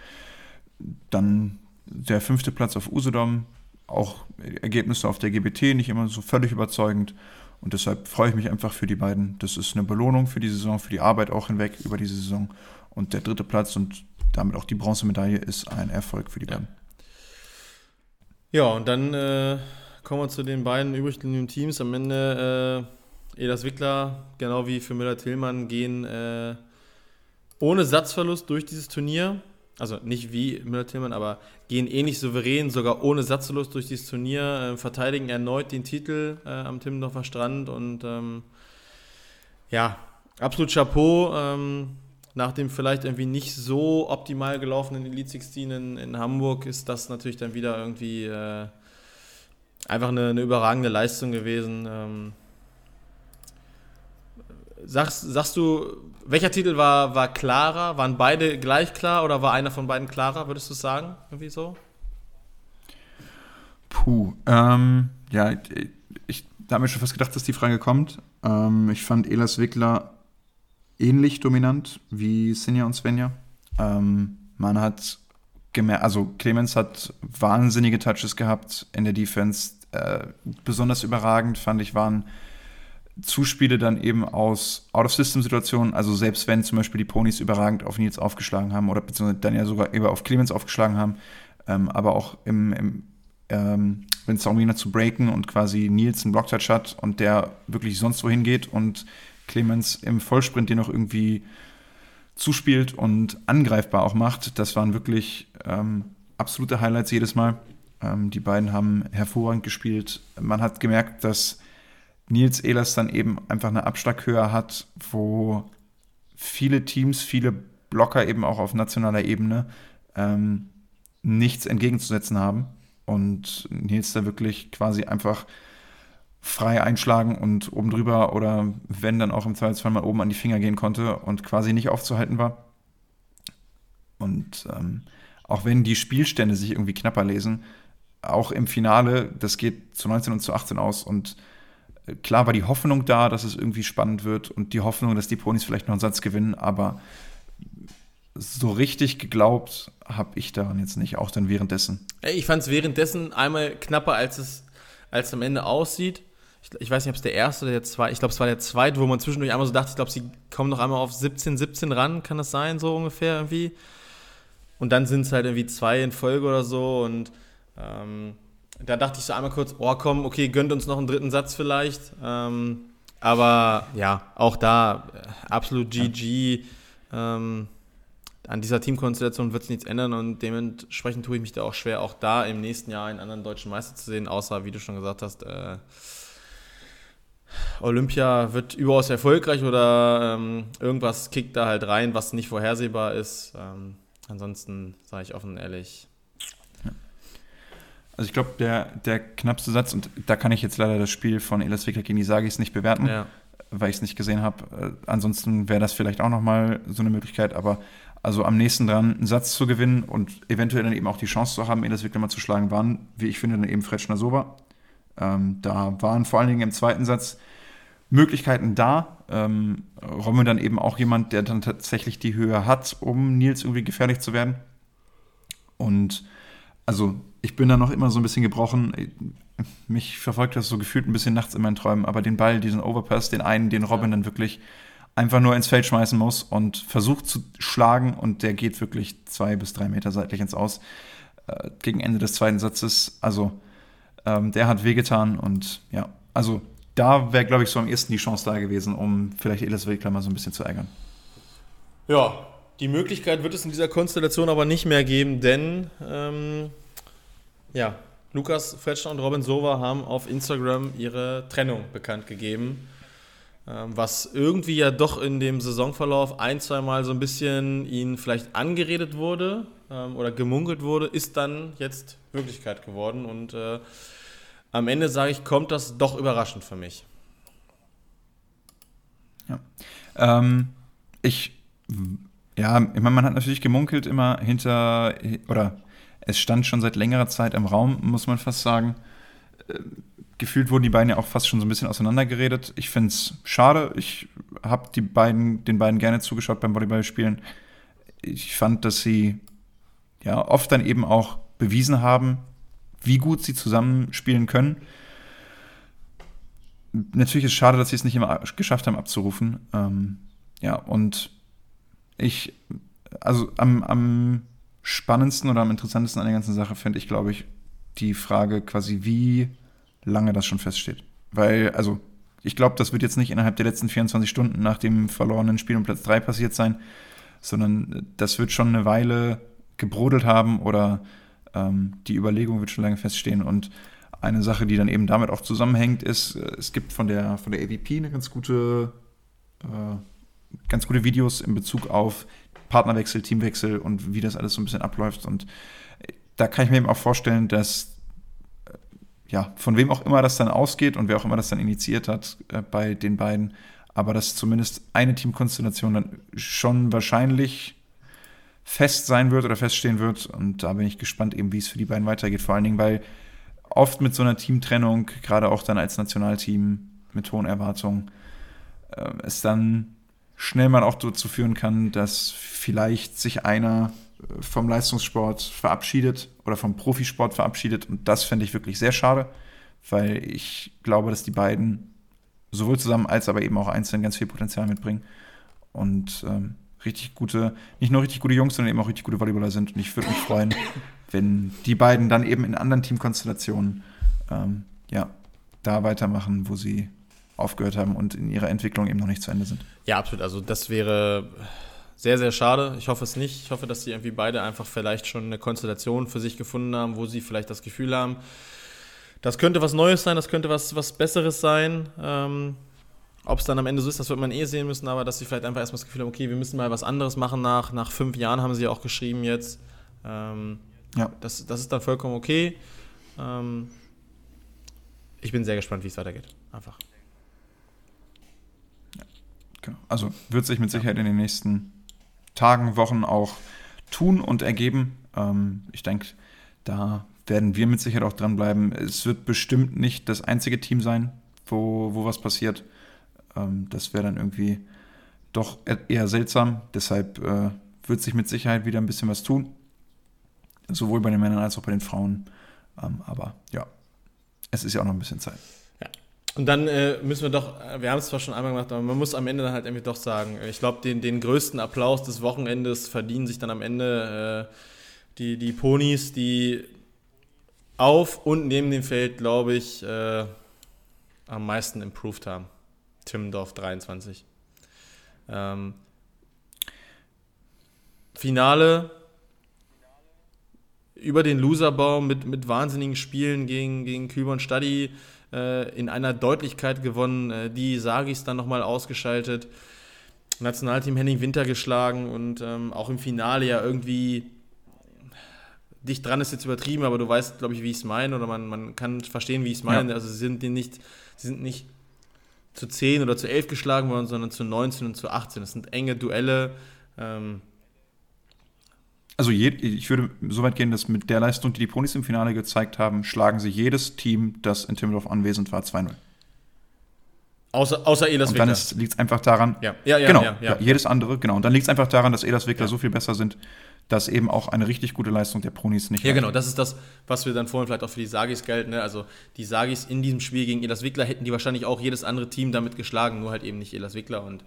Dann der fünfte Platz auf Usedom, auch Ergebnisse auf der GBT nicht immer so völlig überzeugend. Und deshalb freue ich mich einfach für die beiden. Das ist eine Belohnung für die Saison, für die Arbeit auch hinweg über diese Saison. Und der dritte Platz und damit auch die Bronzemedaille ist ein Erfolg für die beiden. Ja, und dann äh, kommen wir zu den beiden übrigen Teams. Am Ende äh, Elas Wickler, genau wie für Müller-Tillmann, gehen äh, ohne Satzverlust durch dieses Turnier. Also nicht wie Müller-Tillmann, aber gehen ähnlich souverän, sogar ohne Satzverlust durch dieses Turnier, äh, verteidigen erneut den Titel äh, am Timmendorfer Strand und ähm, ja, absolut Chapeau. Ähm, nach dem vielleicht irgendwie nicht so optimal gelaufenen Elite 16 in, in Hamburg ist das natürlich dann wieder irgendwie äh, einfach eine, eine überragende Leistung gewesen. Ähm, sagst, sagst du, welcher Titel war, war klarer? Waren beide gleich klar oder war einer von beiden klarer, würdest du sagen? Irgendwie so? Puh, ähm, ja, ich, da habe mir schon fast gedacht, dass die Frage kommt. Ähm, ich fand Elas Wickler ähnlich dominant wie Sinja und Svenja. Ähm, man hat gemerkt, also Clemens hat wahnsinnige Touches gehabt in der Defense. Äh, besonders überragend fand ich waren Zuspiele dann eben aus Out-of-System-Situationen, also selbst wenn zum Beispiel die Ponys überragend auf Nils aufgeschlagen haben oder beziehungsweise dann ja sogar eben auf Clemens aufgeschlagen haben, ähm, aber auch im, im ähm, wenn es darum ging, zu breaken und quasi Nils einen Blocktouch hat und der wirklich sonst wohin geht und Clemens im Vollsprint den noch irgendwie zuspielt und angreifbar auch macht. Das waren wirklich ähm, absolute Highlights jedes Mal. Ähm, die beiden haben hervorragend gespielt. Man hat gemerkt, dass Nils Ehlers dann eben einfach eine Abschlaghöhe hat, wo viele Teams, viele Blocker eben auch auf nationaler Ebene ähm, nichts entgegenzusetzen haben. Und Nils da wirklich quasi einfach frei einschlagen und oben drüber oder wenn dann auch im Zweifelsfall mal oben an die Finger gehen konnte und quasi nicht aufzuhalten war. Und ähm, auch wenn die Spielstände sich irgendwie knapper lesen, auch im Finale, das geht zu 19 und zu 18 aus und klar war die Hoffnung da, dass es irgendwie spannend wird und die Hoffnung, dass die Ponys vielleicht noch einen Satz gewinnen, aber so richtig geglaubt habe ich daran jetzt nicht, auch dann währenddessen. Ich fand es währenddessen einmal knapper, als es, als am Ende aussieht. Ich, ich weiß nicht, ob es der erste oder der zweite, ich glaube, es war der zweite, wo man zwischendurch einmal so dachte, ich glaube, sie kommen noch einmal auf 17, 17 ran, kann das sein, so ungefähr irgendwie. Und dann sind es halt irgendwie zwei in Folge oder so und ähm, da dachte ich so einmal kurz, oh komm, okay, gönnt uns noch einen dritten Satz vielleicht. Ähm, aber ja, auch da äh, absolut GG. Ähm, an dieser Teamkonstellation wird es nichts ändern und dementsprechend tue ich mich da auch schwer, auch da im nächsten Jahr einen anderen deutschen Meister zu sehen, außer, wie du schon gesagt hast, äh, Olympia wird überaus erfolgreich oder ähm, irgendwas kickt da halt rein, was nicht vorhersehbar ist. Ähm, ansonsten sage ich offen und ehrlich. Also ich glaube, der, der knappste Satz, und da kann ich jetzt leider das Spiel von Elas Wickler gegen Isagis nicht bewerten, ja. weil ich es nicht gesehen habe. Äh, ansonsten wäre das vielleicht auch nochmal so eine Möglichkeit, aber also am nächsten dran, einen Satz zu gewinnen und eventuell dann eben auch die Chance zu haben, Elas Wickler mal zu schlagen, waren, wie ich finde, dann eben Fred Schnasova. Ähm, da waren vor allen Dingen im zweiten Satz Möglichkeiten da. Ähm, Rommel dann eben auch jemand, der dann tatsächlich die Höhe hat, um Nils irgendwie gefährlich zu werden. Und also ich bin da noch immer so ein bisschen gebrochen. Mich verfolgt das so gefühlt ein bisschen nachts in meinen Träumen, aber den Ball, diesen Overpass, den einen, den Robin ja. dann wirklich einfach nur ins Feld schmeißen muss und versucht zu schlagen und der geht wirklich zwei bis drei Meter seitlich ins Aus. Äh, gegen Ende des zweiten Satzes, also ähm, der hat wehgetan und ja, also da wäre, glaube ich, so am ehesten die Chance da gewesen, um vielleicht Elis Wegler mal so ein bisschen zu ärgern. Ja, die Möglichkeit wird es in dieser Konstellation aber nicht mehr geben, denn ähm, ja, Lukas Fletcher und Robin Sova haben auf Instagram ihre Trennung bekannt gegeben. Ähm, was irgendwie ja doch in dem Saisonverlauf ein, zweimal so ein bisschen ihnen vielleicht angeredet wurde ähm, oder gemunkelt wurde, ist dann jetzt Wirklichkeit geworden. Und äh, am Ende sage ich, kommt das doch überraschend für mich. Ja. Ähm, ich, ja, ich meine, man hat natürlich gemunkelt immer hinter, oder es stand schon seit längerer Zeit im Raum, muss man fast sagen. Äh, gefühlt wurden die beiden ja auch fast schon so ein bisschen auseinandergeredet. Ich finde es schade. Ich habe beiden, den beiden gerne zugeschaut beim Volleyballspielen. Ich fand, dass sie ja oft dann eben auch bewiesen haben, wie gut sie zusammenspielen können. Natürlich ist es schade, dass sie es nicht immer geschafft haben abzurufen. Ähm, ja, und ich, also am, am spannendsten oder am interessantesten an der ganzen Sache finde ich, glaube ich, die Frage quasi, wie lange das schon feststeht. Weil, also, ich glaube, das wird jetzt nicht innerhalb der letzten 24 Stunden nach dem verlorenen Spiel um Platz 3 passiert sein, sondern das wird schon eine Weile gebrodelt haben oder ähm, die Überlegung wird schon lange feststehen. Und eine Sache, die dann eben damit auch zusammenhängt, ist, äh, es gibt von der, von der AVP eine ganz gute, äh, ganz gute Videos in Bezug auf Partnerwechsel, Teamwechsel und wie das alles so ein bisschen abläuft. Und da kann ich mir eben auch vorstellen, dass äh, ja, von wem auch immer das dann ausgeht und wer auch immer das dann initiiert hat äh, bei den beiden, aber dass zumindest eine Teamkonstellation dann schon wahrscheinlich fest sein wird oder feststehen wird. Und da bin ich gespannt, eben wie es für die beiden weitergeht. Vor allen Dingen, weil oft mit so einer Teamtrennung, gerade auch dann als Nationalteam mit hohen Erwartungen, äh, es dann schnell mal auch dazu führen kann, dass vielleicht sich einer äh, vom Leistungssport verabschiedet oder vom Profisport verabschiedet. Und das fände ich wirklich sehr schade, weil ich glaube, dass die beiden sowohl zusammen als aber eben auch einzeln ganz viel Potenzial mitbringen. Und ähm, richtig gute, nicht nur richtig gute Jungs, sondern eben auch richtig gute Volleyballer sind. Und ich würde mich freuen, wenn die beiden dann eben in anderen Teamkonstellationen ähm, ja, da weitermachen, wo sie aufgehört haben und in ihrer Entwicklung eben noch nicht zu Ende sind. Ja, absolut. Also das wäre sehr, sehr schade. Ich hoffe es nicht. Ich hoffe, dass sie irgendwie beide einfach vielleicht schon eine Konstellation für sich gefunden haben, wo sie vielleicht das Gefühl haben, das könnte was Neues sein, das könnte was, was Besseres sein. Ähm, ob es dann am Ende so ist, das wird man eh sehen müssen, aber dass sie vielleicht einfach erstmal das Gefühl haben, okay, wir müssen mal was anderes machen nach, nach fünf Jahren, haben sie auch geschrieben jetzt. Ähm, ja. das, das ist dann vollkommen okay. Ähm, ich bin sehr gespannt, wie es weitergeht. Einfach. Genau. Also wird sich mit Sicherheit in den nächsten Tagen, Wochen auch tun und ergeben. Ähm, ich denke, da werden wir mit Sicherheit auch dranbleiben. Es wird bestimmt nicht das einzige Team sein, wo, wo was passiert. Ähm, das wäre dann irgendwie doch eher seltsam. Deshalb äh, wird sich mit Sicherheit wieder ein bisschen was tun. Sowohl bei den Männern als auch bei den Frauen. Ähm, aber ja, es ist ja auch noch ein bisschen Zeit. Und dann äh, müssen wir doch, wir haben es zwar schon einmal gemacht, aber man muss am Ende dann halt irgendwie doch sagen, ich glaube, den, den größten Applaus des Wochenendes verdienen sich dann am Ende äh, die, die Ponys, die auf und neben dem Feld, glaube ich, äh, am meisten improved haben. Timmendorf 23. Ähm, Finale über den Loserbaum mit, mit wahnsinnigen Spielen gegen, gegen Kühlmann Stadi äh, in einer Deutlichkeit gewonnen. Äh, die Sagis dann nochmal ausgeschaltet. Nationalteam Henning Winter geschlagen und ähm, auch im Finale ja irgendwie dicht dran ist jetzt übertrieben, aber du weißt, glaube ich, wie ich es meine oder man, man kann verstehen, wie ich es meine. Ja. Also sie sind nicht, sie sind nicht zu 10 oder zu 11 geschlagen worden, sondern zu 19 und zu 18. Das sind enge Duelle. Ähm, also je, ich würde so weit gehen, dass mit der Leistung, die die Ponys im Finale gezeigt haben, schlagen sie jedes Team, das in Timmendorf anwesend war, 2-0. Außer, außer Elas Wickler. Und dann liegt es einfach daran, ja. Ja, ja, genau, ja, ja, jedes andere, genau. Und dann liegt es einfach daran, dass Elas Wickler so viel besser sind, dass eben auch eine richtig gute Leistung der Ponys nicht Ja, genau, das ist das, was wir dann vorhin vielleicht auch für die Sagis gelten. Ne? Also die Sagis in diesem Spiel gegen Elas Wickler hätten die wahrscheinlich auch jedes andere Team damit geschlagen, nur halt eben nicht Elas Wickler. Und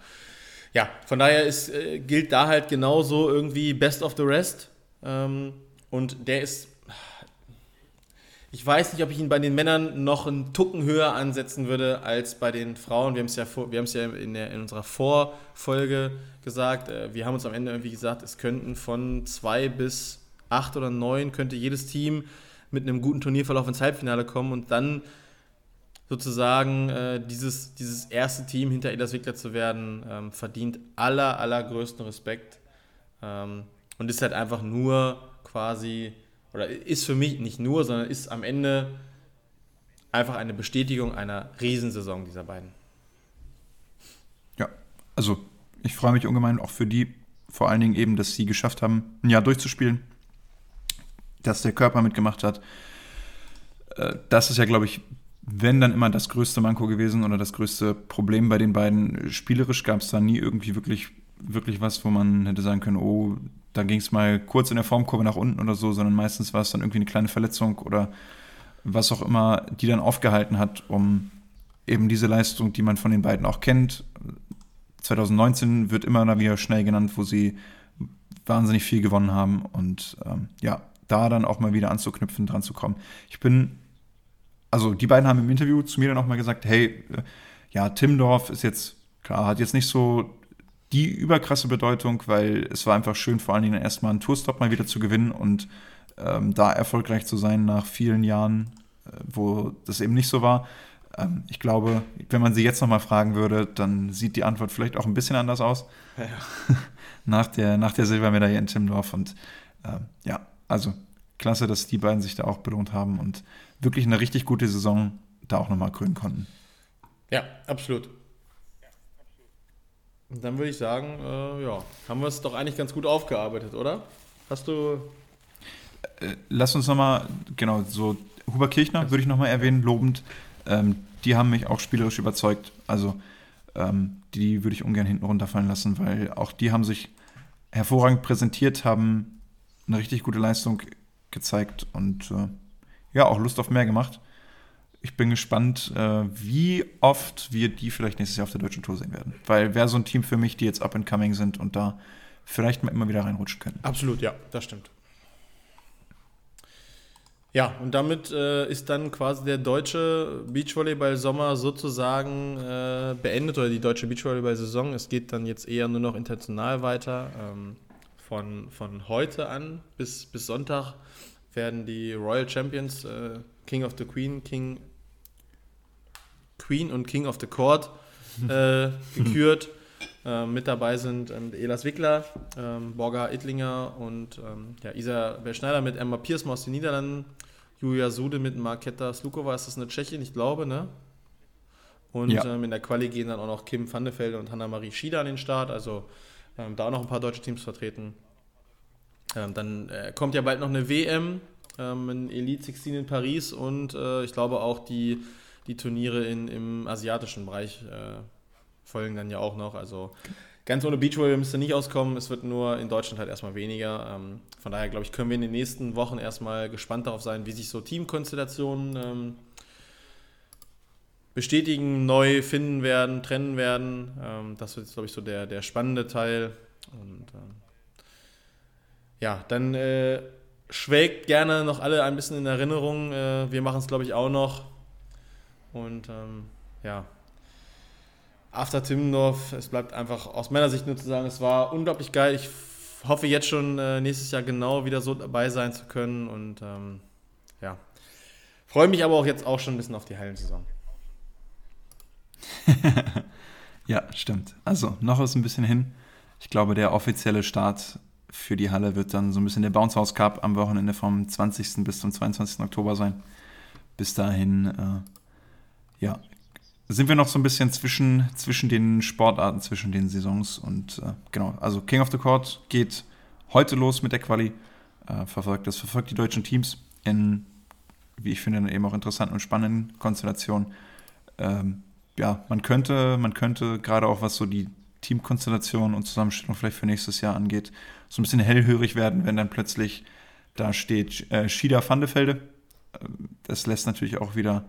ja, von daher ist, äh, gilt da halt genauso irgendwie Best of the Rest. Ähm, und der ist, ich weiß nicht, ob ich ihn bei den Männern noch einen Tucken höher ansetzen würde als bei den Frauen. Wir haben es ja, wir ja in, der, in unserer Vorfolge gesagt. Äh, wir haben uns am Ende irgendwie gesagt, es könnten von zwei bis acht oder neun könnte jedes Team mit einem guten Turnierverlauf ins Halbfinale kommen und dann sozusagen äh, dieses, dieses erste Team hinter Elas Wickler zu werden, ähm, verdient aller, allergrößten Respekt. Ähm, und ist halt einfach nur quasi, oder ist für mich nicht nur, sondern ist am Ende einfach eine Bestätigung einer Riesensaison dieser beiden. Ja, also ich freue mich ungemein auch für die, vor allen Dingen eben, dass sie geschafft haben, ein Jahr durchzuspielen, dass der Körper mitgemacht hat. Äh, das ist ja, glaube ich, wenn dann immer das größte Manko gewesen oder das größte Problem bei den beiden. Spielerisch gab es da nie irgendwie wirklich, wirklich was, wo man hätte sagen können, oh, da ging es mal kurz in der Formkurve nach unten oder so, sondern meistens war es dann irgendwie eine kleine Verletzung oder was auch immer, die dann aufgehalten hat, um eben diese Leistung, die man von den beiden auch kennt. 2019 wird immer wieder schnell genannt, wo sie wahnsinnig viel gewonnen haben und ähm, ja, da dann auch mal wieder anzuknüpfen, dran zu kommen. Ich bin, also die beiden haben im Interview zu mir dann auch mal gesagt, hey, äh, ja, Timdorf ist jetzt, klar, hat jetzt nicht so die überkrasse Bedeutung, weil es war einfach schön, vor allen Dingen erstmal einen Tourstop mal wieder zu gewinnen und ähm, da erfolgreich zu sein nach vielen Jahren, äh, wo das eben nicht so war. Ähm, ich glaube, wenn man sie jetzt nochmal fragen würde, dann sieht die Antwort vielleicht auch ein bisschen anders aus. Ja. nach, der, nach der Silbermedaille in Timmendorf. Und ähm, ja, also klasse, dass die beiden sich da auch belohnt haben und wirklich eine richtig gute Saison da auch nochmal krönen konnten. Ja, absolut. Dann würde ich sagen, äh, ja, haben wir es doch eigentlich ganz gut aufgearbeitet, oder? Hast du. Äh, lass uns nochmal, genau, so Huber Kirchner würde ich nochmal erwähnen, lobend. Ähm, die haben mich auch spielerisch überzeugt. Also ähm, die würde ich ungern hinten runterfallen lassen, weil auch die haben sich hervorragend präsentiert, haben eine richtig gute Leistung gezeigt und äh, ja, auch Lust auf mehr gemacht ich bin gespannt, äh, wie oft wir die vielleicht nächstes Jahr auf der deutschen Tour sehen werden. Weil wäre so ein Team für mich, die jetzt up and coming sind und da vielleicht mal immer wieder reinrutschen können. Absolut, ja, das stimmt. Ja, und damit äh, ist dann quasi der deutsche Beachvolleyball-Sommer sozusagen äh, beendet oder die deutsche Beachvolleyball-Saison. Es geht dann jetzt eher nur noch international weiter. Ähm, von, von heute an bis, bis Sonntag werden die Royal Champions, äh, King of the Queen, King Queen und King of the Court äh, gekürt. Ähm, mit dabei sind ähm, Elas Wickler, ähm, Borga Ittlinger und ähm, ja, Isabel Schneider mit Emma Piersma aus den Niederlanden, Julia Sude mit Marketa Slukova, ist das eine Tschechin, ich glaube, ne? Und ja. ähm, in der Quali gehen dann auch noch Kim van de Velde und Hanna-Marie Schieder an den Start, also ähm, da auch noch ein paar deutsche Teams vertreten. Ähm, dann äh, kommt ja bald noch eine WM ähm, ein Elite 16 in Paris und äh, ich glaube auch die, die Turniere in, im asiatischen Bereich äh, folgen dann ja auch noch. Also ganz ohne Beachvolleyball müsste nicht auskommen. Es wird nur in Deutschland halt erstmal weniger. Ähm, von daher glaube ich, können wir in den nächsten Wochen erstmal gespannt darauf sein, wie sich so Teamkonstellationen ähm, bestätigen, neu finden werden, trennen werden. Ähm, das wird, glaube ich, so der, der spannende Teil. Und ähm, ja, dann äh, schwelgt gerne noch alle ein bisschen in Erinnerung. Äh, wir machen es, glaube ich, auch noch. Und ähm, ja, After Timmendorf, es bleibt einfach aus meiner Sicht nur zu sagen, es war unglaublich geil. Ich hoffe jetzt schon äh, nächstes Jahr genau wieder so dabei sein zu können. Und ähm, ja, freue mich aber auch jetzt auch schon ein bisschen auf die Hallensaison. ja, stimmt. Also, noch ist ein bisschen hin. Ich glaube, der offizielle Start für die Halle wird dann so ein bisschen der Bounce House Cup am Wochenende vom 20. bis zum 22. Oktober sein. Bis dahin, äh, ja, sind wir noch so ein bisschen zwischen, zwischen den Sportarten, zwischen den Saisons. Und äh, genau, also King of the Court geht heute los mit der Quali. Äh, verfolgt, das verfolgt die deutschen Teams in, wie ich finde, eben auch interessanten und spannenden Konstellationen. Ähm, ja, man könnte, man könnte gerade auch was so die Teamkonstellation und Zusammenstellung vielleicht für nächstes Jahr angeht, so ein bisschen hellhörig werden, wenn dann plötzlich da steht äh, Shida Vandefelde. Ähm, das lässt natürlich auch wieder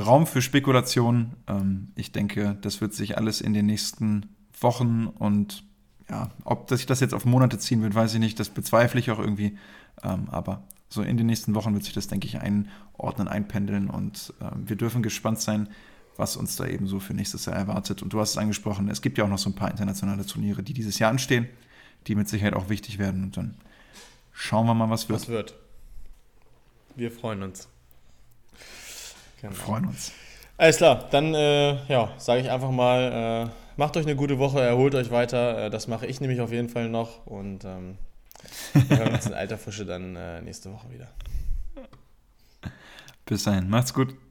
Raum für Spekulationen. Ähm, ich denke, das wird sich alles in den nächsten Wochen und ja, ob sich das jetzt auf Monate ziehen wird, weiß ich nicht. Das bezweifle ich auch irgendwie. Ähm, aber so in den nächsten Wochen wird sich das, denke ich, einordnen, einpendeln und ähm, wir dürfen gespannt sein, was uns da eben so für nächstes Jahr erwartet. Und du hast es angesprochen, es gibt ja auch noch so ein paar internationale Turniere, die dieses Jahr anstehen, die mit Sicherheit auch wichtig werden. Und dann schauen wir mal, was wird. Was wird. Wir freuen uns. Genau. Wir freuen uns. Alles klar, dann äh, ja, sage ich einfach mal, äh, macht euch eine gute Woche, erholt euch weiter. Äh, das mache ich nämlich auf jeden Fall noch. Und ähm, wir hören uns in alter Frische dann äh, nächste Woche wieder. Bis dahin, macht's gut.